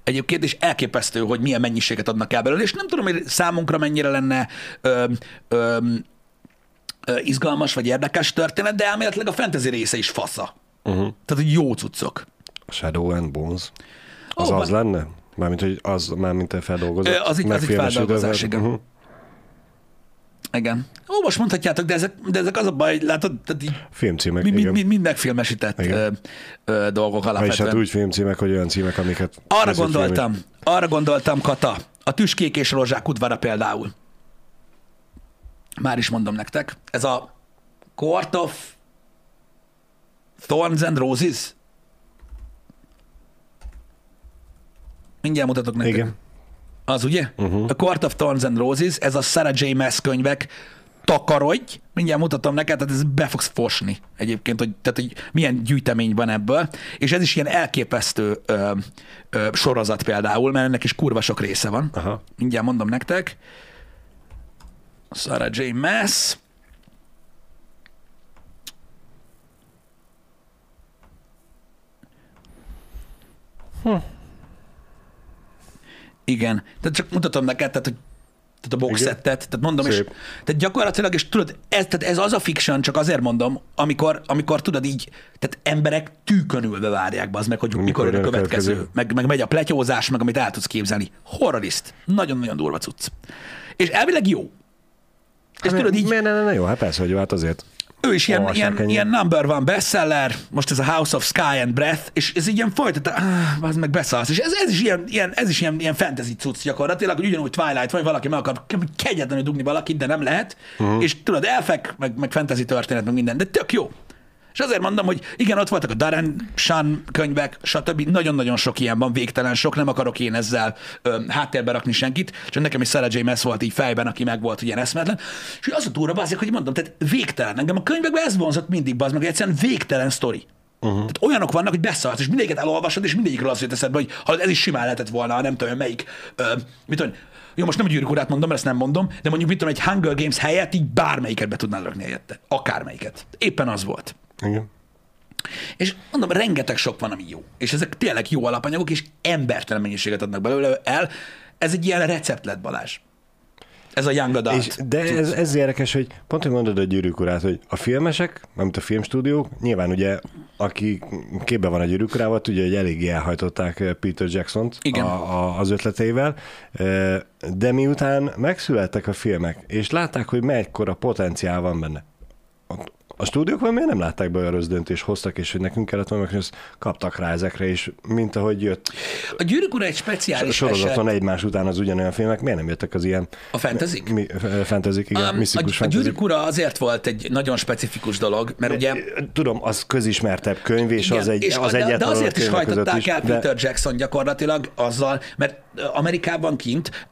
Egyébként is elképesztő, hogy milyen mennyiséget adnak el belőle, és nem tudom, hogy számunkra mennyire lenne ö, ö, ö, izgalmas vagy érdekes történet, de elméletileg a fantasy része is fasza. Uh-huh. Tehát, hogy jó cuccok. Shadow and Bones. Az oh, az van... lenne? Mármint, hogy az, mármint a feldolgozott. Az, egy, az egy feldolgozás, igen. Uh-huh. Igen. Ó, most mondhatjátok, de ezek, de ezek az a baj, látod, tehát így filmcímek, mi, mi, mi, mind megfilmesített ö, ö, dolgok alapvetően. És hát úgy filmcímek, hogy olyan címek, amiket... Arra gondoltam, filmi. arra gondoltam, Kata, a Tüskék és Rozsák udvara például. Már is mondom nektek, ez a Court of Thorns and Roses. Mindjárt mutatok nektek. Igen. Az ugye? Uh-huh. A Court of Thorns and Roses, ez a Sarah J. Maas könyvek, takarodj, mindjárt mutatom neked, tehát ez be fogsz fosni egyébként, hogy, tehát, hogy milyen gyűjtemény van ebből, és ez is ilyen elképesztő ö, ö, sorozat például, mert ennek is kurva sok része van. Aha. Mindjárt mondom nektek. Sarah J. Maas. Hm. Igen. Tehát csak mutatom neked, tehát, hogy tehát a boxettet, tehát mondom, Szép. és tehát gyakorlatilag, és tudod, ez, tehát ez az a fiction, csak azért mondom, amikor, amikor tudod így, tehát emberek tűkönülve várják be az meg, hogy mikor, mikor a következő, következő. Meg, meg megy a pletyózás, meg amit el tudsz képzelni. Horroriszt. Nagyon-nagyon durva cucc. És elvileg jó. És hát, tudod így... Miért ne, ne, ne, jó, hát persze, hogy jó, hát azért. Ő is ilyen, ilyen, ilyen number van bestseller, most ez a House of Sky and Breath, és ez így ilyen folytat, ah, az meg beszalsz, és ez, ez is, ilyen, ilyen, ez is ilyen, ilyen fantasy cucc gyakorlatilag, hogy ugyanúgy Twilight vagy valaki meg akar kegyetlenül dugni valakit, de nem lehet, uh-huh. és tudod, elfek, meg, meg fantasy történet, meg minden, de tök jó. És azért mondom, hogy igen, ott voltak a Darren Shan könyvek, stb. Nagyon-nagyon sok ilyen van, végtelen sok, nem akarok én ezzel ö, háttérbe rakni senkit, csak nekem is Sarah J. Maas volt így fejben, aki meg volt ilyen eszmetlen. És az a túra, azért, hogy mondom, tehát végtelen. Engem a könyvekben ez vonzott mindig, az meg egyszerűen végtelen sztori. Uh-huh. Tehát olyanok vannak, hogy beszarsz, és mindegyiket elolvasod, és mindegyikről azt jut eszedbe, hogy ha ez is simán lehetett volna, nem tudom, melyik, ö, mit tudom, jó, most nem a gyűrűk mondom, mert ezt nem mondom, de mondjuk mit tudom, egy Hunger Games helyett így bármelyiket be tudnál rakni helyette. Akármelyiket. Éppen az volt. Igen. És mondom, rengeteg sok van, ami jó. És ezek tényleg jó alapanyagok, és embertelen mennyiséget adnak belőle el. Ez egy ilyen recept lett, Balázs. Ez a Young Adult. És, de ez, ez érdekes, hogy pont, hogy mondod a gyűrűk urát, hogy a filmesek, mint a filmstúdiók, nyilván ugye, aki képbe van a gyűrűk urával, tudja, hogy eléggé elhajtották eh, Peter Jackson-t Igen. a, a, az ötleteivel, eh, de miután megszülettek a filmek, és látták, hogy mekkora potenciál van benne, a- a stúdiókban miért nem látták be olyan rossz döntést hoztak, és hogy nekünk kellett volna, ezt kaptak rá ezekre, és mint ahogy jött? A gyűrűk ura egy speciális sorozaton eset. egymás után az ugyanolyan filmek, miért nem jöttek az ilyen A fantasy mi, fantasy igen, Um, misztikus a, a gyűrűk ura azért volt egy nagyon specifikus dolog, mert ugye Tudom, az közismertebb könyv, és Igen, az egy és az de, egyetlen de azért is hajtották el de- Peter Jackson gyakorlatilag azzal, mert Amerikában kint,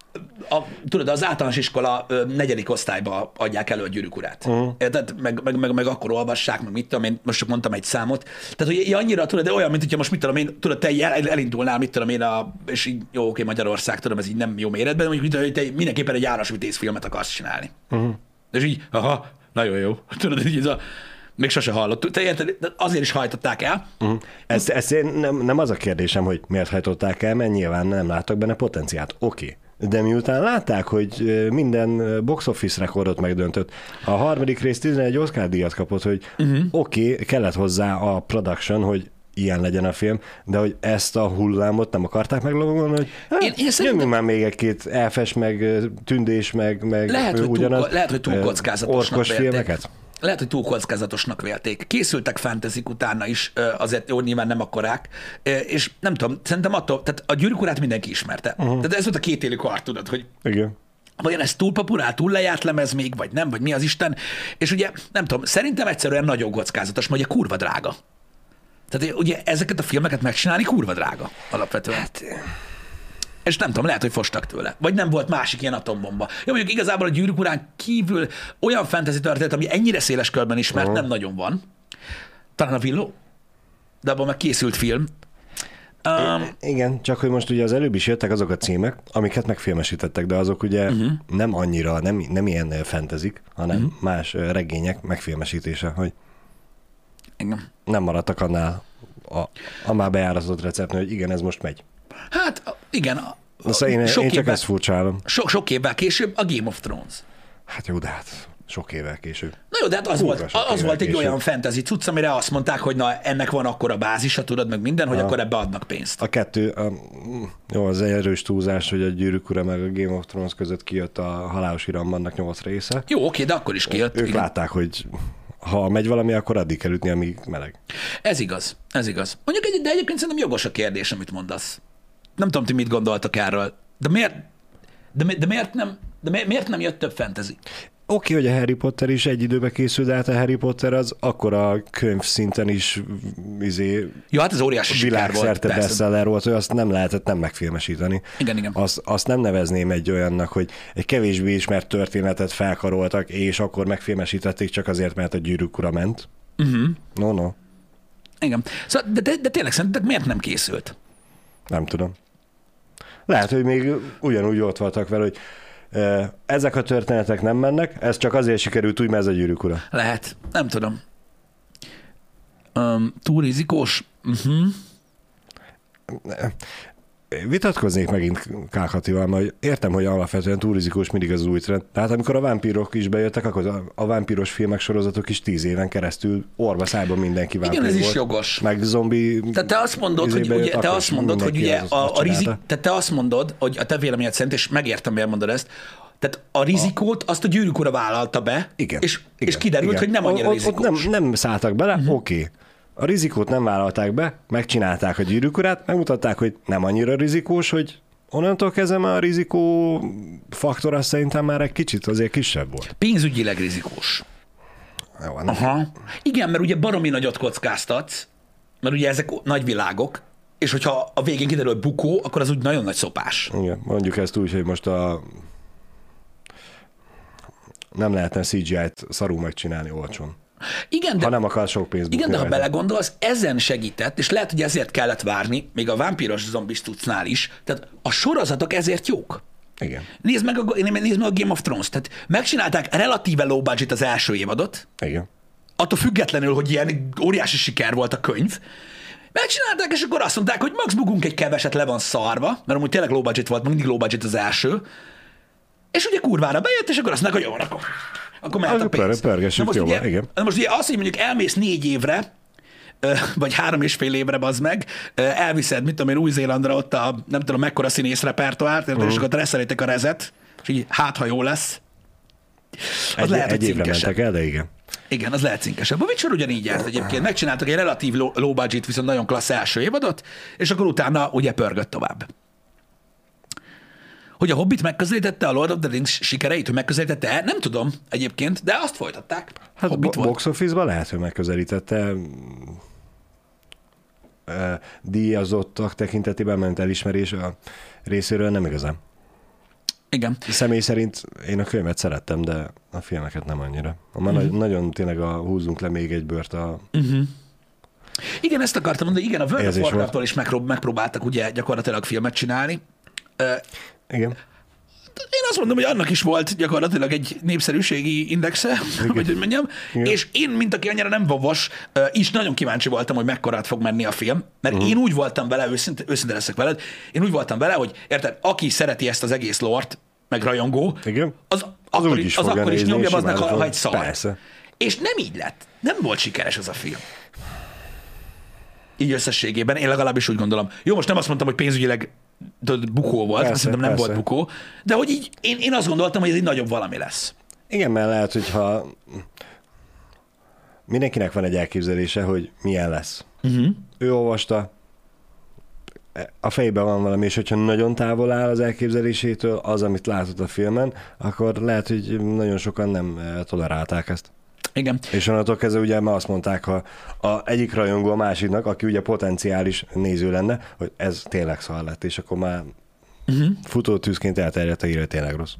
a, tudod, az általános iskola ö, negyedik osztályba adják elő a gyűrűk urát. Mhm. Uh-huh. Érted? Meg, meg, meg, meg, akkor olvassák, meg mit tudom én, most csak mondtam egy számot. Tehát, hogy annyira, tudod, de olyan, mint hogyha most mit tudom én, tudod, te el, elindulnál, mit tudom én, a, és így, jó, oké, Magyarország, tudom, ez így nem jó méretben, mondjuk, mit tudom, hogy te mindenképpen egy Vitéz filmet akarsz csinálni. Uh-huh. És így, aha, nagyon jó. Tudod, így ez a, még sose hallott. Te érted? De azért is hajtották el. Mhm. Ez, ez én nem, nem az a kérdésem, hogy miért hajtották el, mert nyilván nem láttak benne potenciált. Oké. Okay. De miután látták, hogy minden box office rekordot megdöntött, a harmadik rész 11 Oscar díjat kapott, hogy uh-huh. oké, okay, kellett hozzá a production, hogy ilyen legyen a film, de hogy ezt a hullámot nem akarták meglovagolni, hogy hát, Én- én, szerintem- már még egy-két elfes, meg tündés, meg, meg Lehet, hogy túl, ugyanaz, lehet, hogy túl kockázatosnak orkos vélték. filmeket. Lehet, hogy túl kockázatosnak vélték. Készültek fantasy utána is, azért jó, nyilván nem akkorák, és nem tudom, szerintem attól, tehát a gyűrűk urát mindenki ismerte. Uh-huh. Tehát ez volt a két élő kar, tudod, hogy Igen. vajon ez túl populál, túl lejárt lemez még, vagy nem, vagy mi az Isten. És ugye, nem tudom, szerintem egyszerűen nagyon kockázatos, mert ugye kurva drága. Tehát ugye ezeket a filmeket megcsinálni kurva drága alapvetően. Hát, és nem tudom, lehet, hogy fostak tőle. Vagy nem volt másik ilyen atombomba. Jó, mondjuk igazából a gyűrűk urán kívül olyan fantasy történet, ami ennyire széles körben ismert, uh-huh. nem nagyon van. Talán a Villó, de abban meg készült film. Um, Igen, csak hogy most ugye az előbb is jöttek azok a címek, amiket megfilmesítettek, de azok ugye uh-huh. nem annyira, nem, nem ilyen fentezik, hanem uh-huh. más regények megfilmesítése, hogy igen. nem maradtak annál a, a már bejáratott receptnél, hogy igen, ez most megy. Hát a- igen, a, Na, szóval én, sok, én csak évvel, ezt furcsálom. sok, sok évvel később a Game of Thrones. Hát jó, de hát sok évvel később. Na jó, de hát az, volt, az volt egy később. olyan fantasy cucc, amire azt mondták, hogy na ennek van akkora bázisa, tudod meg minden, hogy akkor ebbe adnak pénzt. A kettő, a, jó, az erős túlzás, hogy a Gyűrűk Ura meg a Game of Thrones között kijött a Halálos Irambannak nyolc része. Jó, oké, de akkor is kijött. Ők igen. látták, hogy ha megy valami, akkor addig kell ütni, amíg meleg. Ez igaz, ez igaz. Mondjuk egy, de egyébként szerintem jogos a kérdés, amit mondasz. Nem tudom, ti mit gondoltak erről, de miért, de, mi- de miért nem, de mi- miért nem jött több fantasy? Oké, okay, hogy a Harry Potter is egy időbe készült, de hát a Harry Potter az akkor a könyv szinten is izé, Jó, hát ez óriási világszerte bestseller volt, hogy azt nem lehetett nem megfilmesíteni. Igen, igen. Azt, azt nem nevezném egy olyannak, hogy egy kevésbé ismert történetet felkaroltak, és akkor megfilmesítették csak azért, mert a gyűrűk ura ment. Uh-huh. No, no, Igen. Szóval, de, de, de tényleg szerinted miért nem készült? nem tudom. Lehet, hogy még ugyanúgy ott voltak vele, hogy eh, ezek a történetek nem mennek, ez csak azért sikerült úgy, mert ez a gyűrűk ura. Lehet, nem tudom. Um, túl rizikós? Uh-huh. Vitatkoznék megint Kákatival, mert értem, hogy alapvetően túl rizikós mindig az új trend. Tehát amikor a vámpírok is bejöttek, akkor a, vámpíros filmek sorozatok is tíz éven keresztül orva szájban mindenki vámpír Igen, ez is volt. jogos. Meg zombi... Tehát te azt mondod, hogy, ugye, te azt is mondod, hogy ugye az- a, a rizik, tehát te azt mondod, hogy a te véleményed szerint, és megértem, miért mondod ezt, tehát a rizikót azt a gyűrűk ura vállalta be, Igen. és, igen, és kiderült, igen. hogy nem annyira ott, rizikós. ott nem, nem szálltak bele, uh-huh. oké. Okay. A rizikót nem vállalták be, megcsinálták a gyűrűk urát, megmutatták, hogy nem annyira rizikós, hogy onnantól kezdve már a rizikó faktor az szerintem már egy kicsit azért kisebb volt. Pénzügyileg rizikós. Jó, nem. Aha. Igen, mert ugye baromi nagyot kockáztatsz, mert ugye ezek nagy világok, és hogyha a végén kiderül, hogy bukó, akkor az úgy nagyon nagy szopás. Igen, mondjuk ezt úgy, hogy most a nem lehetne CGI-t szarú megcsinálni olcsón. Igen, de Ha nem akar sok pénzt Igen, de ha belegondolsz, ezen segített, és lehet, hogy ezért kellett várni, még a vámpíros zombis tudcnál is, tehát a sorozatok ezért jók. Igen. Nézd meg, a, nézd meg a Game of Thrones. Tehát megcsinálták relatíve low budget az első évadot, Igen. attól függetlenül, hogy ilyen óriási siker volt a könyv, megcsinálták, és akkor azt mondták, hogy max bugunk egy keveset, le van szarva, mert amúgy tényleg low budget volt, mindig low budget az első, és ugye kurvára bejött, és akkor azt mondták, hogy jó, akkor, akkor mehet a pénz. pör- pörgessük Na most jobban, ugye, igen. Na most ugye az, hogy mondjuk elmész négy évre, vagy három és fél évre, az meg, elviszed, mit tudom én, Új-Zélandra ott a, nem tudom, mekkora színész repertoárt, érted, és akkor reszelétek a rezet, és így hát, ha jó lesz. Az Egy, lehet, egy évre mentek el, de igen. Igen, az lehet cinkesebb. A Witcher ugyanígy járt egyébként. Megcsináltak egy relatív low budget, viszont nagyon klassz első évadot, és akkor utána ugye pörgött tovább. Hogy a Hobbit megközelítette a Lord of the Rings sikereit, hogy megközelítette Nem tudom egyébként, de azt folytatták. Hát Hobbit bo- box office-ban lehet, hogy megközelítette díjazottak tekintetében ment elismerés a részéről nem igazán. Igen. Személy szerint én a könyvet szerettem, de a filmeket nem annyira. Már uh-huh. nagyon tényleg a húzzunk le még egy bört a... Igen, ezt akartam mondani. Igen, a World of. Warcraft-tól is megprób- megpróbáltak ugye gyakorlatilag filmet csinálni. Igen. Én azt mondom, hogy annak is volt gyakorlatilag egy népszerűségi indexe, vagy hogy mondjam, Igen. és én, mint aki annyira nem vavas, is nagyon kíváncsi voltam, hogy mekkorát fog menni a film, mert uh-huh. én úgy voltam vele, őszinte, őszinte leszek veled, én úgy voltam vele, hogy érted, aki szereti ezt az egész lort, meg rajongó, Igen. az, akkor, úgy is, az akkor is nyomja, az meg, ha, ha egy szar. Persze. És nem így lett. Nem volt sikeres az a film. Így összességében, én legalábbis úgy gondolom. Jó, most nem azt mondtam, hogy pénzügyileg tudod, bukó volt, Persze, szerintem nem persze. volt bukó, de hogy így én, én azt gondoltam, hogy ez egy nagyobb valami lesz. Igen, mert lehet, hogyha mindenkinek van egy elképzelése, hogy milyen lesz. Uh-huh. Ő olvasta, a fejében van valami, és hogyha nagyon távol áll az elképzelésétől az, amit látott a filmen, akkor lehet, hogy nagyon sokan nem eh, tolerálták ezt. Igen. És onnantól kezdve ugye már azt mondták, ha a egyik rajongó a másiknak, aki ugye potenciális néző lenne, hogy ez tényleg szar lett, és akkor már uh-huh. futótűzként elterjedt a hír, tényleg rossz.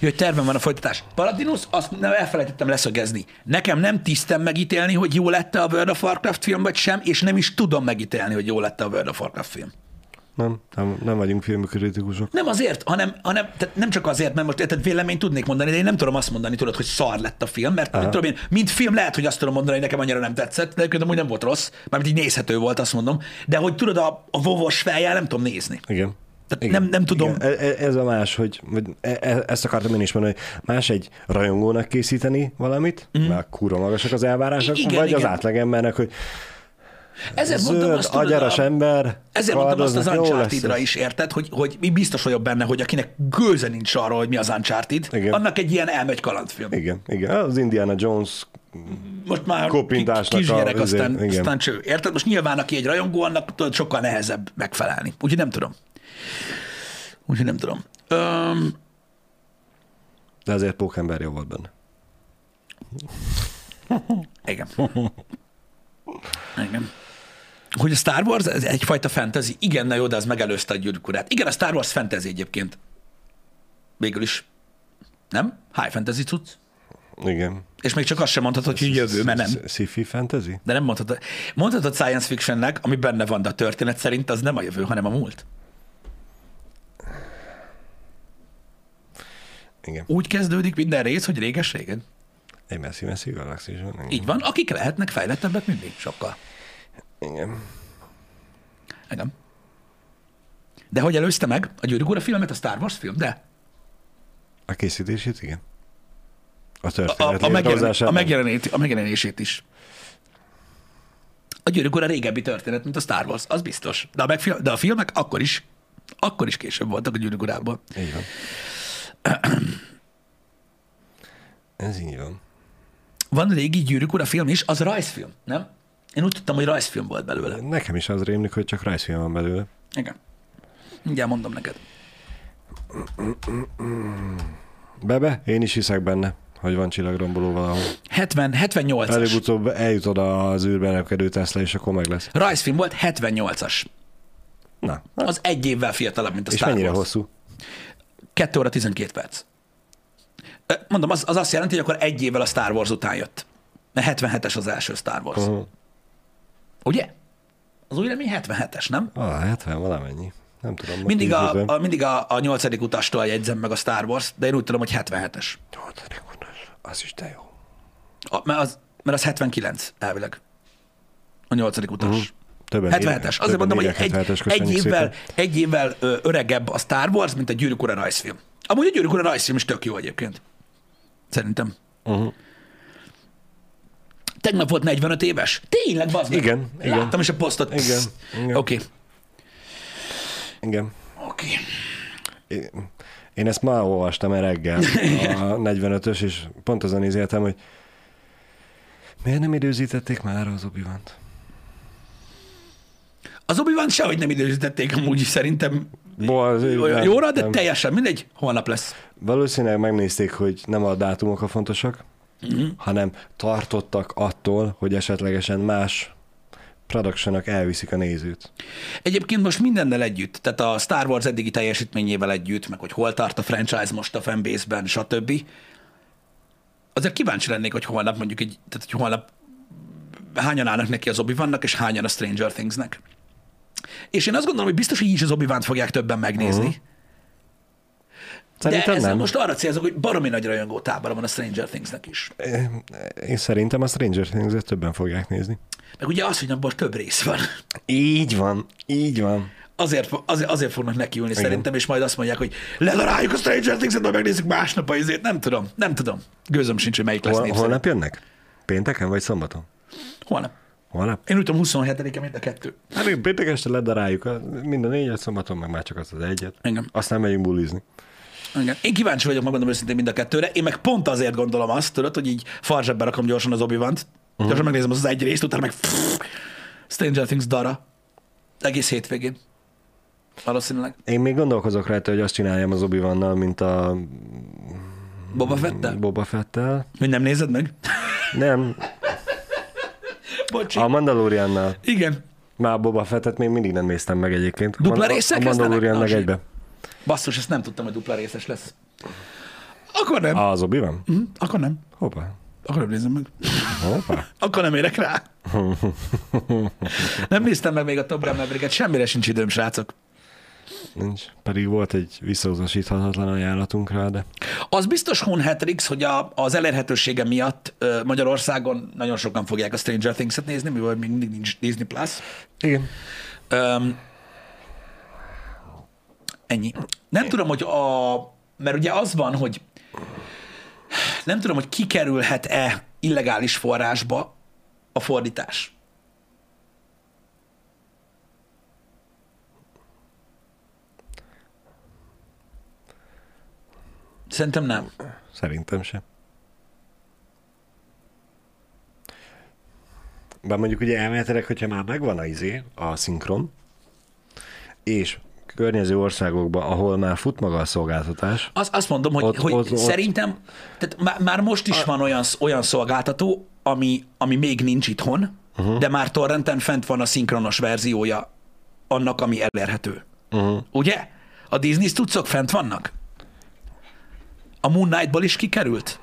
Jó, hogy terven van a folytatás. Paladinus, azt nem elfelejtettem leszögezni. Nekem nem tisztem megítélni, hogy jó lett a World of Warcraft film, vagy sem, és nem is tudom megítélni, hogy jó lett a World of Warcraft film. Nem, nem, nem vagyunk filmkritikusok. Nem azért, hanem, hanem tehát nem csak azért, mert most érted, véleményt tudnék mondani, de én nem tudom azt mondani, tudod, hogy szar lett a film, mert nem tudom én, mint film lehet, hogy azt tudom mondani, hogy nekem annyira nem tetszett, de egyébként amúgy nem volt rossz, mármint így nézhető volt, azt mondom, de hogy tudod, a, a vovos feljel nem tudom nézni. Igen. Tehát nem- nem tudom- Igen. E- e- Ez a más, hogy hogy e- e- ezt akartam én is mondani, hogy más egy rajongónak készíteni valamit, mm. mert kurva magasak az elvárások, Igen, vagy az igen. átlagembernek, hogy Ezért mondtam zöld, azt, tudod, agyaras a- ember, Ezért mondtam azt az ez. is, érted, hogy, hogy mi biztos vagyok benne, hogy akinek gőze nincs arról, hogy mi az Uncharted, Igen. annak egy ilyen elmegy kalandfilm. Igen, igen. Az Indiana Jones Most már Kopintásnak ki- kisgyerek, a- aztán, igen. aztán cső. Érted? Most nyilván, aki egy rajongó, annak tudod, sokkal nehezebb megfelelni. Úgyhogy nem tudom. Úgyhogy nem tudom. Öm, de azért pókember jó volt benne. igen. Igen. Hogy a Star Wars ez egyfajta fantasy. Igen, na jó, de az megelőzte a gyűrűk urát. Igen, a Star Wars fantasy egyébként. Végül is. Nem? High fantasy cucc. Igen. És még csak azt sem mondhatod, hogy jövő, mert nem. Sci-fi fantasy? De nem mondhatod. Mondhatod science fictionnek, ami benne van, de a történet szerint az nem a jövő, hanem a múlt. Igen. Úgy kezdődik minden rész, hogy réges-régen. Egy messzi-messzi galaxisban. Így van. Akik lehetnek fejlettebbek mindig, sokkal. Igen. Igen. De hogy előzte meg a Gyűrűk Ura filmet, a Star Wars film? De. A készítését, igen. A A, történet a, a, megjelenés, létrehozását a, megjelenét, a megjelenését is. A Gyűrűk Ura régebbi történet, mint a Star Wars, az biztos. De a, megfil- de a filmek akkor is, akkor is később voltak a. Így van. Ez így van. Van régi Gyűrűk Ura film is, az rajzfilm, nem? Én úgy tudtam, hogy rajzfilm volt belőle. Nekem is az rémlik, hogy csak rajzfilm van belőle. Igen. Mindjárt mondom neked. Bebe, én is hiszek benne, hogy van csillagromboló valahol. 70, 78-as. Előbb-utóbb eljutod az űrben repkedő Tesla, és akkor meg lesz. Rajzfilm volt, 78-as. Na, Az egy évvel fiatalabb, mint a és Star mennyire Wars. hosszú? 2 óra 12 perc. Mondom, az, az azt jelenti, hogy akkor egy évvel a Star Wars után jött. Mert 77-es az első Star Wars. Uh-huh. Uh-huh. Ugye? Az új remény 77-es, nem? Ah, 70 valamennyi. Nem tudom. Mindig a, a, mindig a, a nyolcadik utastól jegyzem meg a Star Wars, de én úgy tudom, hogy 77-es. Nyolcadik utas. Az is de jó. A, mert, az, mert az 79 elvileg. A nyolcadik utas. Mhm. Többen 77-es. Azért mondom, hogy egy, 77-es, egy, évvel, egy évvel öregebb a Star Wars, mint a Gyűrűk Ura rajzfilm. Amúgy a Gyűrűk Ura rajzfilm is tök jó egyébként. Szerintem. Uh-huh. Tegnap volt 45 éves? Tényleg, bazd meg. Igen, igen. Láttam is a posztot. Igen, igen. Oké. Igen. Oké. Én- Én ezt már olvastam el reggel, a 45-ös, és pont azon nézéltem, hogy miért nem időzítették már az obi Az obi sehogy nem időzítették amúgy is szerintem olyan nem, jóra, de nem. teljesen mindegy, holnap lesz. Valószínűleg megnézték, hogy nem a dátumok a fontosak, Hanem tartottak attól, hogy esetlegesen más productionok elviszik a nézőt. Egyébként most mindennel együtt, tehát a Star Wars eddigi teljesítményével együtt, meg hogy hol tart a franchise most a fanbase-ben, stb. Azért kíváncsi lennék, hogy holnap mondjuk egy, tehát hogy holnap hányan állnak neki az obi vannak és hányan a Stranger Things-nek. És én azt gondolom, hogy biztos, hogy így is az obi fogják többen megnézni. Uh-huh. De Szerintem ezzel nem. most arra célzok, hogy baromi nagy rajongó tábora van a Stranger Things-nek is. Én szerintem a Stranger things többen fogják nézni. Meg ugye az, hogy abból több rész van. Így van, így van. Azért, azért, azért fognak nekiülni Igen. szerintem, és majd azt mondják, hogy ledaráljuk a Stranger Things-et, majd megnézzük másnap a izét. Nem tudom, nem tudom. Gőzöm sincs, hogy melyik lesz Hol, holnap jönnek? Pénteken vagy szombaton? Holnap. Holnap? Én úgy tudom 27-e mind a kettő. Hát péntek este ledaráljuk a- mind a négyet, szombaton meg már csak azt az egyet. Igen. Aztán megyünk bulizni. Igen. Én kíváncsi vagyok, megmondom őszintén mind a kettőre. Én meg pont azért gondolom azt, tudod, hogy így farzsebbe rakom gyorsan az obi wan uh-huh. gyorsan megnézem az, az egy részt, utána meg pff, Stranger Things dara. Egész hétvégén. Valószínűleg. Én még gondolkozok rajta, hogy azt csináljam az obi mint a Boba Fettel? Boba Fettel. Hogy nem nézed meg? Nem, Bocsi. a Mandaloriannál. Igen. Már Boba Fettet még mindig nem néztem meg egyébként. Dupla részek A? Mandalorian meg zsír. egybe. Basszus, ezt nem tudtam, hogy dupla részes lesz. Akkor nem. Az obi van? Hm? Akkor nem. Hoppá. Akkor nem nézem meg. Hoppá. Akkor nem érek rá. nem néztem meg még a Top Gun Maverick-et, semmire sincs időm, srácok. Nincs. Pedig volt egy visszautasíthatatlan ajánlatunk rá, de Az biztos Hon Hatrix, hogy a, az elérhetősége miatt ö, Magyarországon nagyon sokan fogják a Stranger Things-et nézni, mivel még mindig nincs Disney Plus. igen. Öm, ennyi. Nem tudom, hogy a... Mert ugye az van, hogy nem tudom, hogy kikerülhet-e illegális forrásba a fordítás. Szerintem nem. Szerintem sem. Bár mondjuk ugye elméletileg, hogyha már megvan a izé, a szinkron, és környező országokban, ahol már fut maga a szolgáltatás, Az, azt mondom, hogy, Ott- hogy ott- ott- szerintem, tehát már, már most is van olyan, olyan szolgáltató, ami, ami még nincs itthon, uh-huh. de már torrenten fent van a szinkronos verziója annak, ami elérhető. Uh-huh. Ugye? A Disney cuccok fent vannak? A Moon Knight-ból is kikerült?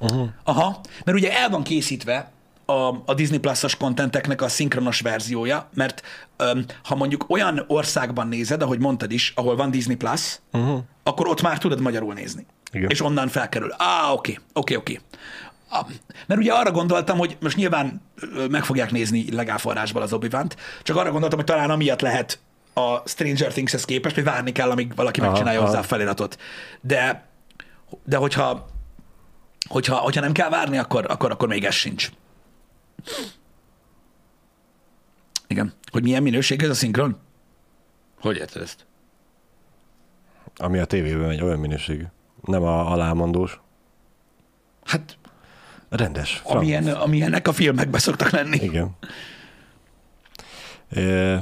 Uh-huh. Aha, mert ugye el van készítve a, a Disney Plus-os kontenteknek a szinkronos verziója, mert öm, ha mondjuk olyan országban nézed, ahogy mondtad is, ahol van Disney Plus, uh-huh. akkor ott már tudod magyarul nézni. Igen. És onnan felkerül. Á, oké, oké, oké. Mert ugye arra gondoltam, hogy most nyilván meg fogják nézni legálforrásból az obi csak arra gondoltam, hogy talán amiatt lehet a Stranger Things-hez képest, hogy várni kell, amíg valaki Aha, megcsinálja hozzá a aha. feliratot. De, de hogyha, hogyha, hogyha nem kell várni, akkor, akkor, akkor még ez sincs. Igen. Hogy milyen minőség ez a szinkron? Hogy érted ezt? ami a tévében megy, olyan minőségű. Nem a alámondós, Hát, rendes. franc. amilyen, amilyenek a filmekben szoktak lenni. Igen. É,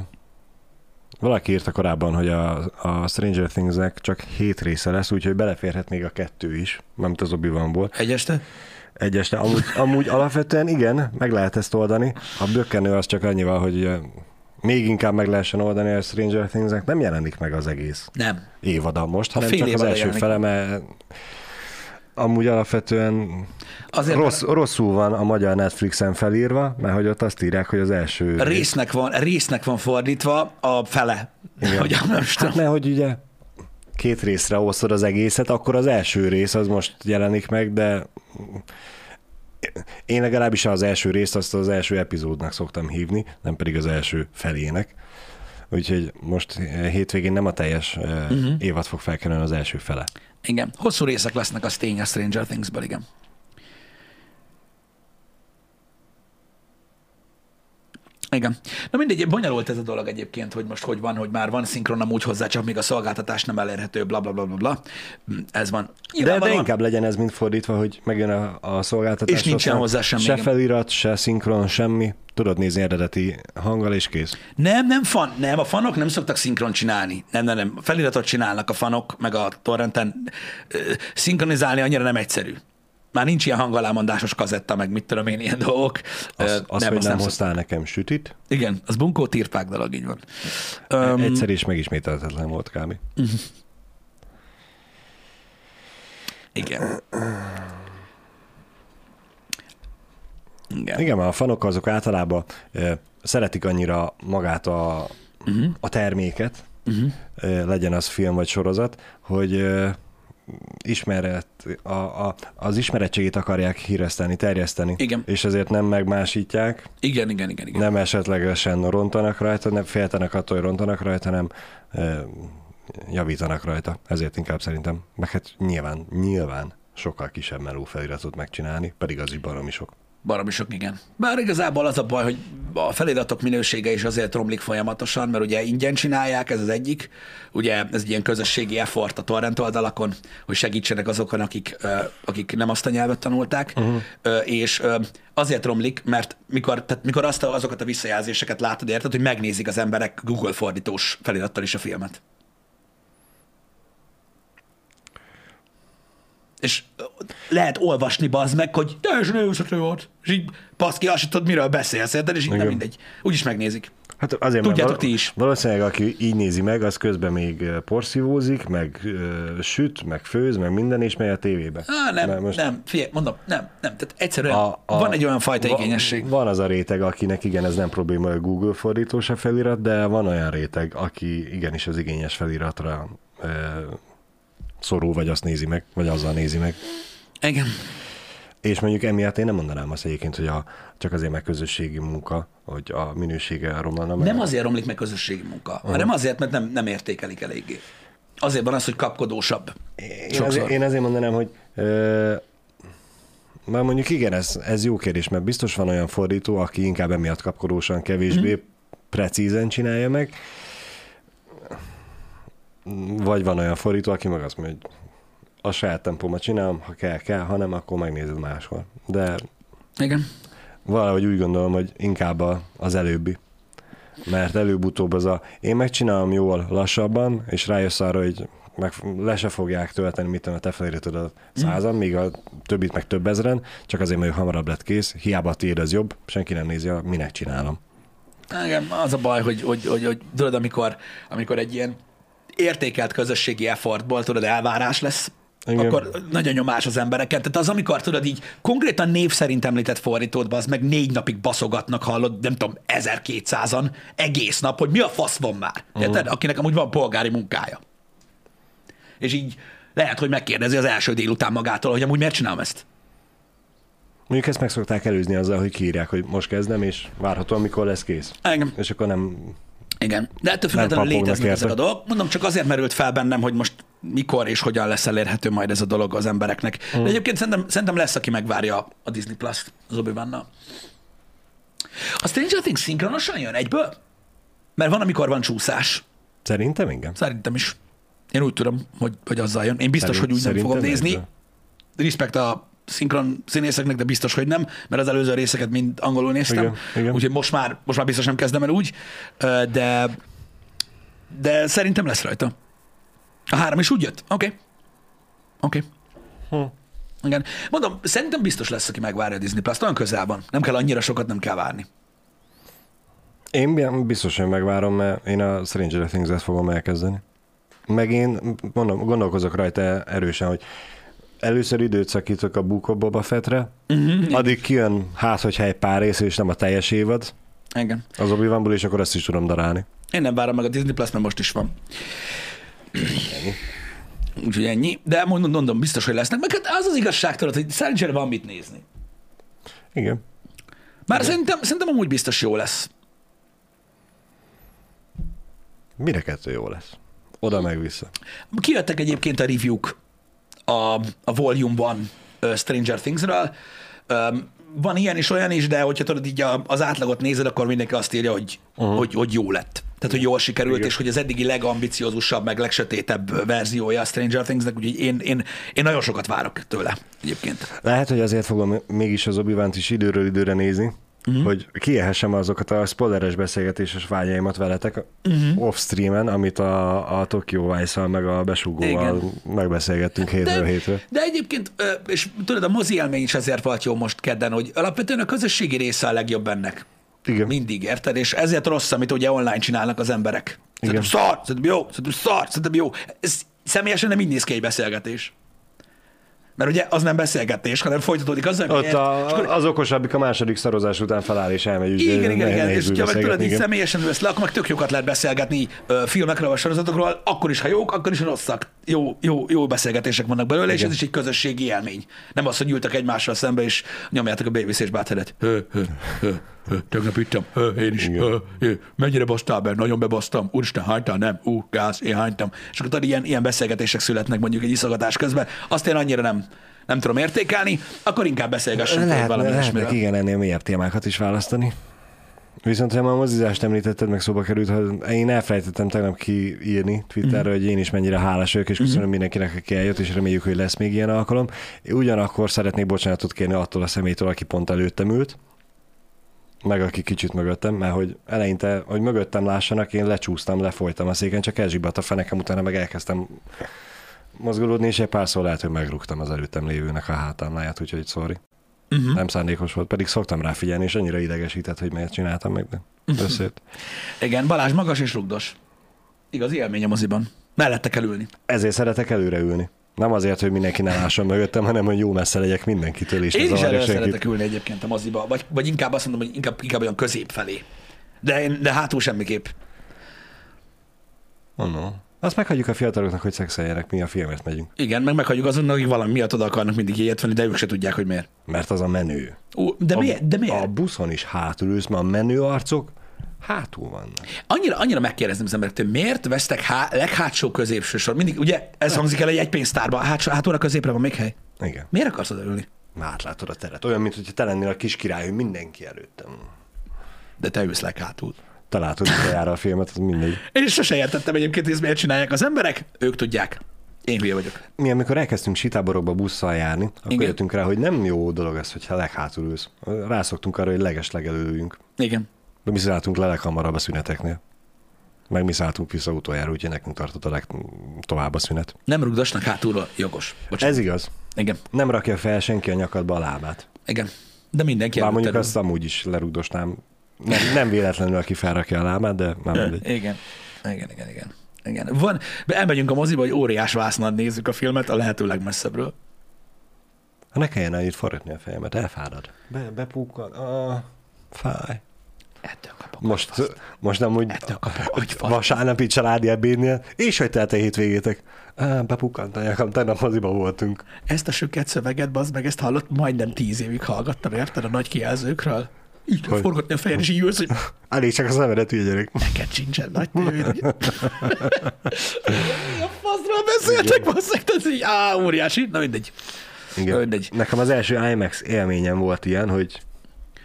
valaki írta korábban, hogy a, a Stranger Things-nek csak hét része lesz, úgyhogy beleférhet még a kettő is, nem az obi ból Egy este? Egy este. Amúgy, amúgy alapvetően igen, meg lehet ezt oldani. A bökkenő az csak annyival, hogy még inkább meg lehessen oldani a Stranger Things-nek, nem jelenik meg az egész Nem. évada most, hanem csak az első jelenik. fele, mert amúgy alapvetően Azért rossz, rosszul van a magyar Netflixen felírva, mert hogy ott azt írják, hogy az első résznek van, résznek van fordítva a fele Igen. Hogy nem Hát tudom. mert hogy ugye két részre osztod az egészet, akkor az első rész az most jelenik meg, de én legalábbis az első részt azt az első epizódnak szoktam hívni, nem pedig az első felének. Úgyhogy most hétvégén nem a teljes uh-huh. évad fog felkerülni az első fele. Igen. Hosszú részek lesznek a tény a Stranger Things-ből, igen. Igen. Na mindegy, bonyolult ez a dolog egyébként, hogy most hogy van, hogy már van szinkron amúgy hozzá, csak még a szolgáltatás nem elérhető, bla bla bla bla bla. Ez van. De, de inkább legyen ez, mint fordítva, hogy megjön a, a szolgáltatás. És nincsen aztán hozzá semmi, Se igen. felirat, se szinkron, semmi. Tudod nézni eredeti hanggal, és kész. Nem, nem fan, nem, a fanok nem szoktak szinkron csinálni. Nem, nem, nem. Feliratot csinálnak a fanok, meg a torrenten. Szinkronizálni annyira nem egyszerű. Már nincs ilyen hangalámondásos kazetta, meg mit tudom én, ilyen dolgok. Az, az hogy nem, azt nem szok- hoztál nekem sütit, Igen, az bunkó tirpák dolog, így van. um, egyszer is megismételhetetlen volt kb. igen. Igen. Igen, mert a fanok azok általában ö, szeretik annyira magát a, uh-huh. a terméket, Uh-huh. ö, legyen az film vagy sorozat, hogy ö, ismeret, a, a, az ismerettségét akarják híreszteni, terjeszteni. Igen. És ezért nem megmásítják, Igen, igen, igen, igen. nem esetlegesen rontanak rajta, nem féltenek attól, hogy rontanak rajta, hanem ö, javítanak rajta. Ezért inkább szerintem. Meg hát nyilván, nyilván sokkal kisebb meló feliratot megcsinálni, pedig az is baromi sok. Baromi sok, igen. Bár igazából az a baj, hogy a feliratok minősége is azért romlik folyamatosan, mert ugye ingyen csinálják, ez az egyik. Ugye ez egy ilyen közösségi effort a torrent oldalakon, hogy segítsenek azokon, akik, akik nem azt a nyelvet tanulták, uh-huh. és azért romlik, mert mikor, tehát mikor azt a, azokat a visszajelzéseket látod, érted, hogy megnézik az emberek Google fordítós felirattal is a filmet. És lehet olvasni bazd meg, hogy teljesen élvezhető volt, és így paszki, azt tudod, miről beszélsz, érted? és így nem Igen. mindegy. Úgyis megnézik. Hát azért, Tudjátok mert ti is. valószínűleg aki így nézi meg, az közben még porszívózik, meg ö, süt, meg főz, meg minden, és megy a tévébe. Á, nem, Mert most... nem, figyelj, mondom, nem, nem, tehát egyszerűen a, a, van egy olyan fajta va- igényesség. Van az a réteg, akinek igen, ez nem probléma, hogy Google fordítós a felirat, de van olyan réteg, aki igenis az igényes feliratra ö, szorul, vagy azt nézi meg, vagy azzal nézi meg. Igen. És mondjuk emiatt én nem mondanám azt egyébként, hogy a, csak azért meg közösségi munka, hogy a minősége romlana meg. Nem azért romlik meg közösségi munka, uh-huh. hanem azért, mert nem, nem értékelik eléggé. Azért van az, hogy kapkodósabb. Én, Sokszor. azért, én azért mondanám, hogy ö, már mondjuk igen, ez, ez jó kérdés, mert biztos van olyan fordító, aki inkább emiatt kapkodósan, kevésbé mm. precízen csinálja meg, vagy van olyan fordító, aki meg azt mondja, hogy a saját tempómat csinálom, ha kell, kell, ha nem, akkor megnézed máshol. De Igen. valahogy úgy gondolom, hogy inkább a- az előbbi. Mert előbb-utóbb az a, én megcsinálom jól lassabban, és rájössz arra, hogy meg, le se fogják tölteni, mit a te feliratod a százan, míg a többit meg több ezeren, csak azért, mert hamarabb lett kész, hiába tiéd az jobb, senki nem nézi, minek csinálom. Igen, az a baj, hogy, hogy, hogy, hogy tudod, amikor, amikor egy ilyen értékelt közösségi effortból, tudod, elvárás lesz, Igen. akkor nagy a nyomás az embereken. Tehát az, amikor tudod így konkrétan név szerint említett fordítót, az meg négy napig baszogatnak, hallod, nem tudom, 1200-an egész nap, hogy mi a fasz van már. Érted? Akinek amúgy van polgári munkája. És így lehet, hogy megkérdezi az első délután magától, hogy amúgy miért csinálom ezt. Mondjuk ezt meg szokták előzni azzal, hogy kiírják, hogy most kezdem, és várható, amikor lesz kész. Igen. És akkor nem... Igen, de ettől függetlenül léteznek ezek a érte. dolgok. Mondom, csak azért merült fel bennem, hogy most mikor és hogyan lesz elérhető majd ez a dolog az embereknek. Hmm. De egyébként szerintem, szerintem lesz, aki megvárja a Disney Plus-t az obi A Stranger Things szinkronosan jön egyből? Mert van, amikor van csúszás. Szerintem igen. Szerintem is. Én úgy tudom, hogy, hogy azzal jön. Én biztos, Szerint- hogy úgy nem fogom szerintem nézni. Respekt a szinkron színészeknek, de biztos, hogy nem, mert az előző részeket mind angolul néztem. Igen, igen. Úgyhogy most már, most már biztos nem kezdem el úgy, de, de szerintem lesz rajta. A három is úgy jött? Oké. Okay. Oké. Okay. Hm. Igen. Mondom, szerintem biztos lesz, aki megvárja a Disney Plus-t. Olyan közel van. Nem kell annyira sokat, nem kell várni. Én bi- biztos, hogy megvárom, mert én a Stranger Things-et fogom elkezdeni. Meg én mondom, gondolkozok rajta erősen, hogy először időt szakítok a Book of Boba Fettre, uh-huh. addig kijön hát, hogyha egy pár rész, és nem a teljes évad Igen. az obi és akkor azt is tudom darálni. Én nem várom meg a Disney Plus, mert most is van. Úgyhogy ennyi. De mondom, mondom, biztos, hogy lesznek. Meg hát az az igazság, tudod, hogy szerencsére van mit nézni. Igen. Bár szerintem, szerintem amúgy biztos jó lesz. Mire kettő jó lesz? Oda meg vissza. Kijöttek egyébként a review-k a, a Volume 1 uh, Stranger Things-ről. Van ilyen is, olyan is, de hogyha tudod így a- az átlagot nézed, akkor mindenki azt írja, hogy, uh-huh. hogy, hogy jó lett. Tehát, hogy jól sikerült, Igen. és hogy az eddigi legambiciózusabb, meg legsötétebb verziója a Stranger Things-nek, úgyhogy én, én, én nagyon sokat várok tőle egyébként. Lehet, hogy azért fogom mégis az obi is időről időre nézni, uh-huh. hogy kiehessem azokat a spoileres beszélgetéses vágyaimat veletek uh-huh. off-streamen, amit a, a Tokyo vice meg a besugóval megbeszélgettünk hétről hétre. de egyébként, és tudod, a mozi élmény is ezért volt jó most kedden, hogy alapvetően a közösségi része a legjobb ennek. Igen. Mindig, érted? És ezért rossz, amit ugye online csinálnak az emberek. Szerintem Igen. szar, szerintem jó, szerintem szar, szerintem jó. Ez személyesen nem így néz ki egy beszélgetés. Mert ugye az nem beszélgetés, hanem folytatódik hogy Ott és akkor- a, az okosabbik a második szarozás után feláll és elmegy. igen, igen, igen, és ha meg tudod, így személyesen ülsz le, akkor meg tök jókat lehet beszélgetni ö, filmekről, vagy sorozatokról, akkor is, ha jók, akkor is, rosszak. Jó, jó, jó beszélgetések vannak belőle, és Igen. ez is egy közösségi élmény. Nem az, hogy ültek egymással szembe, és nyomjátok a Babyface és hö, tegnap ittam, hö, én is, hö, hö, mennyire basztál be, nagyon bebasztam, úristen, hánytál, nem, ú, gáz, én hánytam. És akkor ilyen, ilyen beszélgetések születnek mondjuk egy iszogatás közben, azt én annyira nem, nem tudom értékelni, akkor inkább beszélgessünk Lehet, valami lehetnek ilyesmiről. igen ennél mélyebb témákat is választani. Viszont, ha már a mozizást említetted, meg szóba került, hogy én elfelejtettem tegnap kiírni Twitterre, Mhm. hogy én is mennyire hálás vagyok, és köszönöm mindenkinek, aki eljött, és reméljük, hogy lesz még ilyen alkalom. Ugyanakkor szeretnék bocsánatot kérni attól a személytől, aki pont előttem ült, meg aki kicsit mögöttem, mert hogy eleinte, hogy mögöttem lássanak, én lecsúsztam, lefolytam a széken, csak elzsibbadt a fenekem, utána meg elkezdtem mozgolódni, és egy párszor lehet, hogy megrúgtam az előttem lévőnek a hátámláját, úgyhogy sorry. Uh-huh. Nem szándékos volt, pedig szoktam rá figyelni, és annyira idegesített, hogy miért csináltam meg, de összejött. Igen, Balázs magas és rugdos. Igazi élmény a moziban. Mellette kell ülni. Ezért szeretek előre ülni. Nem azért, hogy mindenki ne lásson mögöttem, hanem hogy jó messze legyek mindenkitől, és Én is előre senkit. szeretek ülni egyébként a moziba, vagy, vagy inkább azt mondom, hogy inkább, inkább olyan közép felé. De, én, de hátul semmiképp. Oh, no. Azt meghagyjuk a fiataloknak, hogy szexeljenek, mi a filmet megyünk. Igen, meg meghagyjuk azonnak, akik valami miatt oda akarnak mindig jegyet venni, de ők se tudják, hogy miért. Mert az a menő. Ó, de a, miért? De miért? A buszon is hátul ülsz, mert a menő arcok hátul vannak. Annyira, annyira megkérdezném az emberektől, miért vesztek há, leghátsó középső sor? Mindig, ugye ez hangzik el egy egypénztárban, hátsó, hátulra középre van még hely. Igen. Miért akarsz oda ülni? Már átlátod a teret. Olyan, mint hogyha te lennél a kis király, hogy mindenki előttem. De te ülsz leghátul. Látod utoljára a filmet, az mindegy. Én sose értettem egyébként, hogy ezt miért csinálják az emberek. Ők tudják. Én hülye vagyok. Mi, amikor elkezdtünk sitáborokba busszal járni, akkor Igen. Jöttünk rá, hogy nem jó dolog ez, hogyha leghátul ülsz. Rászoktunk arra, hogy leges legelőjünk. Igen. De mi szálltunk le leghamarabb a szüneteknél. Meg mi szálltunk vissza utoljára, úgyhogy nekünk tartott a legtovább a szünet. Nem rugdosnak hátulról. Jogos. Bocsánat. Ez igaz. Igen. Nem rakja fel senki a nyakadba a lábát. Igen. De mindenki Bár mondjuk ül. azt amúgy is lerugdosnám. Nem, nem véletlenül, aki felrakja a lábát, de már mindegy. Igen. Igen, igen, igen. igen. Van, elmegyünk a moziba, hogy óriás vásznat nézzük a filmet a lehető legmesszebbről. Ha ne kelljen annyit forgatni a fejemet, elfárad. Be, bepukkan. Ah, fáj. Ettől kapok. Most, most kapok agyfaszt. vasárnapi családi ebédnél, és hogy telt a hétvégétek. Á, bepukkant a nyakam, tegnap moziba voltunk. Ezt a süket szöveget, bazd meg, ezt hallott, majdnem tíz évig hallgattam, érted a nagy kijelzőkről? Így Hogy? forgatni a fejed, és így ülsz, hogy Elég csak a szemedet, hülye gyerek. neked sincsen nagy tévéd. a faszról beszéltek, meg, tehát így, á, óriási, na mindegy. Igen. Mindegy. Nekem az első IMAX élményem volt ilyen, hogy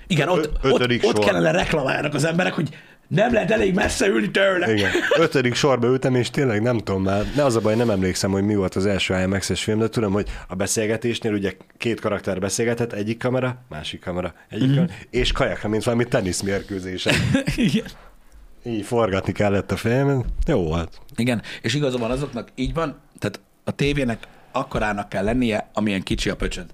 Igen, ott, ott, ott kellene reklamálnak az emberek, hogy nem lehet elég messze ülni tőle. igen, ötödik sorba ültem, és tényleg nem tudom már, ne az a baj, nem emlékszem, hogy mi volt az első IMAX-es film, de tudom, hogy a beszélgetésnél ugye két karakter beszélgetett, egyik kamera, másik kamera, egyik mm-hmm. kamera, és kajakra, mint valami teniszmérkőzésen. Igen. Így forgatni kellett a fejemen. Jó volt. Igen, és igaza van azoknak, így van, tehát a tévének akkorának kell lennie, amilyen kicsi a pöcsöd.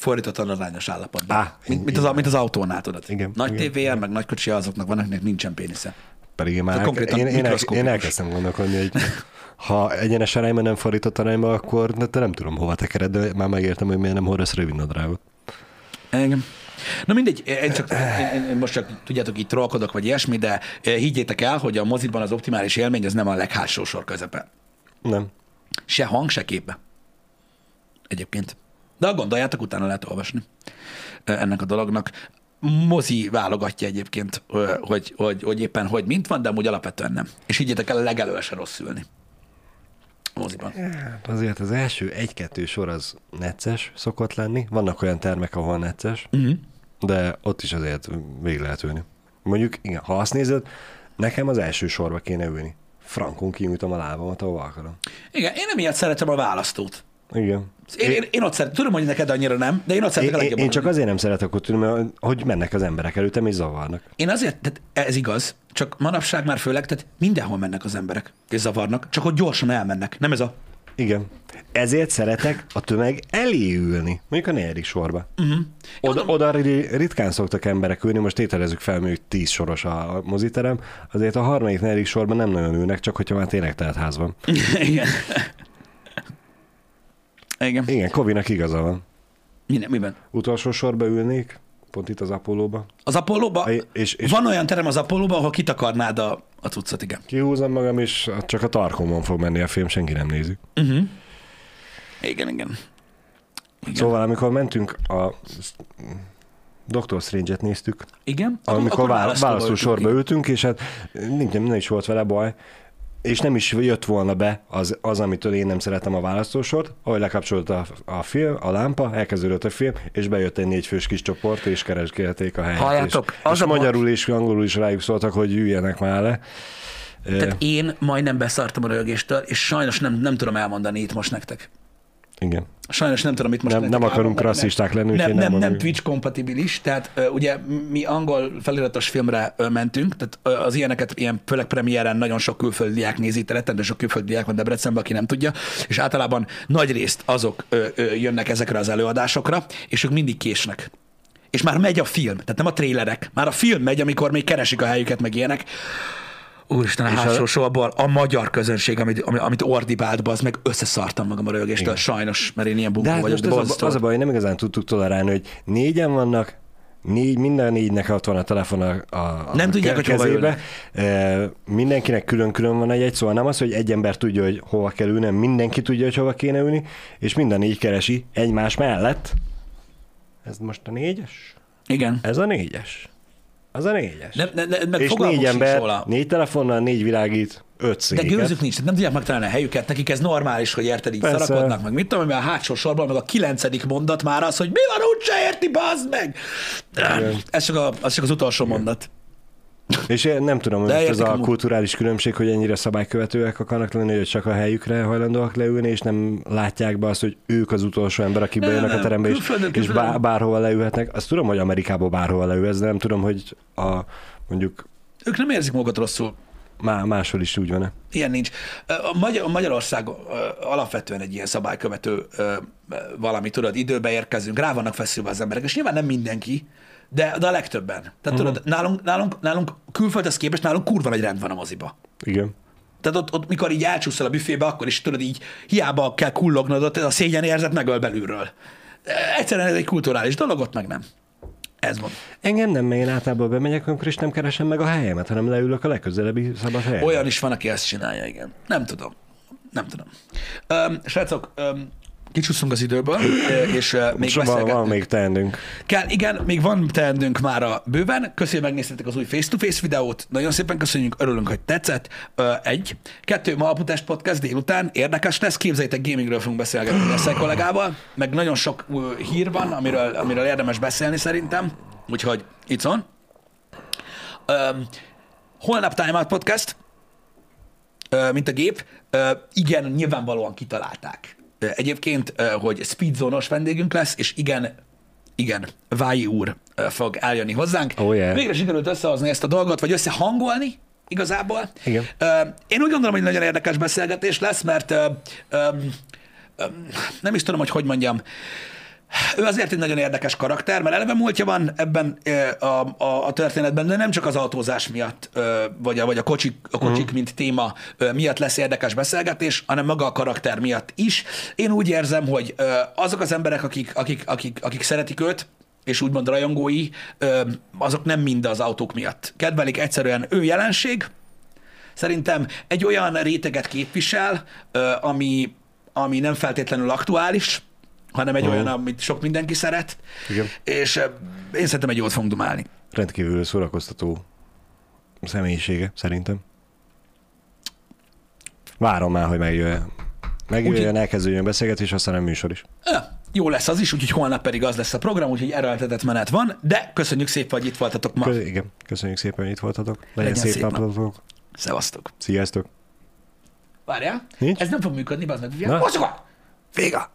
Fordítottan arányos állapotban. Á, mint, mint, az, mint az autónál, tudod. Igen, Nagy igen. tévéjel, meg nagy kocsi azoknak van, akiknek nincsen pénisze. Pedig már konkrétan én, én, el, én elkezdtem gondolkodni, hogy ha egyenes arányban nem fordított arányba, akkor de te nem tudom hova tekered, de már megértem, hogy miért nem hordasz rövid nadrágot. Igen. Na mindegy, én, csak, én, én most csak tudjátok, így trollkodok, vagy ilyesmi, de eh, higgyétek el, hogy a moziban az optimális élmény, ez nem a leghásó sor közepe. Nem. Se hang, se képbe. Egyébként. De ha gondoljátok, utána lehet olvasni ennek a dolognak. Mozi válogatja egyébként, hogy, hogy, hogy éppen hogy mint van, de amúgy alapvetően nem. És higgyétek el, a legelőre se rossz ülni. A moziban. Hát azért az első egy-kettő sor az necces szokott lenni. Vannak olyan termek, ahol necces, Uh-huh. de ott is azért végig lehet ülni. Mondjuk, igen, ha azt nézed, nekem az első sorba kéne ülni. Frankon kinyújtom a lábamat, ahol akarom. Igen, én nem ilyet szeretem a választót. Igen. Én, én, én ott szeretem, tudom, hogy neked annyira nem, de én ott szeretek Én, a legjobban. én csak azért nem szeretek ott ülni, mert hogy mennek az emberek előttem, és zavarnak. Én azért, tehát ez igaz, csak manapság már főleg, tehát mindenhol mennek az emberek, és zavarnak, csak hogy gyorsan elmennek. Nem ez a... Igen. Ezért szeretek a tömeg elé ülni, mondjuk a negyedik sorba. Uh-huh. Oda, oda ri- ritkán szoktak emberek ülni, most tételezzük fel, mondjuk tíz soros a moziterem, azért a harmadik, negyedik sorban nem nagyon ülnek, csak hogyha már tényleg telt ház van. Igen. Igen. Igen, Kovinak igaza van. Minden, miben? Utolsó sorba ülnék, pont itt az Apollóba. Az Apollóba, És- és- van olyan terem az Apollóba, ahol kitakarnád a, a cuccot, igen. Kihúzom magam, és csak a tarkomon fog menni a film, senki nem nézi. Uh-huh. Igen, igen. Igen. Szóval amikor mentünk a Doctor Strange-et néztük, igen? amikor vá- választó sorba igen. ültünk, és hát nincs, nem is volt vele baj, és nem is jött volna be az, az amitől én nem szeretem a választósort, ahogy lekapcsolt a, a film, a lámpa, elkezdődött a film, és bejött egy négyfős kis csoport, és keresgélték a helyet. Halljátok, és, az és a magyarul és angolul is rájuk szóltak, hogy üljenek már le. Tehát én majdnem beszartam a rögéstől, és sajnos nem, nem tudom elmondani itt most nektek. Igen. Sajnos nem tudom itt most Nem- nem akarunk rasszisták lenni, Nem, nem, nem nem. Twitch kompatibilis, tehát ö, ugye mi angol feliratos filmre ö, mentünk, tehát ö, az ilyeneket ilyen főleg premiéren nagyon sok külföldi diák nézi, rettentő sok külföldi diák van Debrecenben, aki nem tudja, és általában nagy részt azok ö, ö, jönnek ezekre az előadásokra, és ők mindig késnek. És már megy a film, tehát nem a trélerek, már a film megy, amikor még keresik a helyüket, meg ilyenek. Úristen, a hátsó sorban a magyar közönség, amit, ami- amit ordibált, az meg összeszartam magam a rögéstől, sajnos, mert én ilyen De bunkó hát vagyok. De az, a, az a baj, hogy nem igazán tudtuk tolerálni, hogy négyen vannak, négy, minden négynek ott van a telefon a, a Nem a tudják, hogy hova. E, mindenkinek külön-külön van egy-egy, szóval nem az, hogy egy ember tudja, hogy hova kell ülni, mindenki tudja, hogy hova kéne ülni, és minden négy keresi egymás mellett. Ez most a négyes? Igen. Ez a négyes. Az a négyes. Ne, ne, ne, meg és négy ember, róla. négy telefonnal, négy világít, öt De széket. gőzük nincs, nem tudják megtalálni a helyüket, nekik ez normális, hogy érted, így Persze. szarakodnak, meg mit tudom, mert a hátsó sorban, meg a kilencedik mondat már az, hogy mi van, úgyse érti, bazd meg! Ez csak, a, az csak az utolsó mondat. És én nem tudom, hogy ez a kulturális különbség, hogy ennyire szabálykövetőek akarnak lenni, hogy csak a helyükre hajlandóak leülni, és nem látják be azt, hogy ők az utolsó ember, akik bejönnek a terembe, és, és bár, bárhova leülhetnek. Azt tudom, hogy Amerikában bárhova leülhetsz, de nem tudom, hogy a, mondjuk Ők nem érzik magukat rosszul. má, máshol is úgy van-e. Ilyen nincs. A Magyar, a Magyarország alapvetően egy ilyen szabálykövető valami, tudod, időbe érkezünk, rá vannak feszülve az emberek, és nyilván nem mindenki, de, de a legtöbben. Tehát Mhm. tudod, nálunk, nálunk, nálunk külföldhez képest nálunk kurva nagy rend van a moziba. Igen. Tehát ott, ott, mikor így elcsúszol a büfébe, akkor is tudod, így hiába kell kullognod, ott a szégyen érzet megöl belülről. Egyszerűen ez egy kulturális dolog, ott meg nem. Ez van. Engem nem, mert én általában bemegyek, amikor is nem keresem meg a helyemet, hanem leülök a legközelebbi szabad helyen. Olyan is van, aki ezt csinálja, igen. Nem tudom. Nem tudom. Öm, srácok, öm, kicsúszunk az időből, és még Szóval van, beszélgetünk. még teendünk. Kell, igen, még van teendünk már a bőven. Köszönjük, megnéztétek az új face-to-face videót. Nagyon szépen köszönjük, örülünk, hogy tetszett. Egy. Kettő, ma Alputest Podcast délután. Érdekes lesz, képzeljétek, gamingről fogunk beszélgetni a kollégával. Meg nagyon sok hír van, amiről, amiről érdemes beszélni szerintem. Úgyhogy itt van. Holnap Time Out Podcast, mint a gép. Igen, nyilvánvalóan kitalálták. Egyébként, hogy speedzónos vendégünk lesz, és igen, igen, Vái úr fog eljönni hozzánk. Oh, yeah. Végre sikerült összehozni ezt a dolgot, vagy összehangolni igazából. Igen. Én úgy gondolom, hogy nagyon érdekes beszélgetés lesz, mert nem is tudom, hogy hogy mondjam, ő azért egy nagyon érdekes karakter, mert eleve múltja van ebben a, a, a történetben, de nem csak az autózás miatt, vagy a, vagy a kocsik, a kocsik uh-huh. mint téma miatt lesz érdekes beszélgetés, hanem maga a karakter miatt is. Én úgy érzem, hogy azok az emberek, akik, akik, akik, akik szeretik őt, és úgymond rajongói, azok nem mind az autók miatt. Kedvelik egyszerűen ő jelenség, szerintem egy olyan réteget képvisel, ami, ami nem feltétlenül aktuális, hanem egy Mhm. olyan, amit sok mindenki szeret, Igen. és ö, én szerintem egy jót fogunk dumálni. Rendkívül szórakoztató személyisége, szerintem. Várom már, hogy megjöjjön. Megjöjjön, elkezdődjön beszélgetés, aztán a műsor is. Ö, Jó lesz az is, úgyhogy holnap pedig az lesz a program, úgyhogy erőltetett menet van, de köszönjük szépen, hogy itt voltatok ma. Igen, köszönjük szépen, hogy itt voltatok. Legyen, Legyen szép, szép nap. napotok. Szevasztok. Sziasztok. Várjál? Nincs? Ez nem fog működni, bazd meg. Na? Mozsogat! Véga!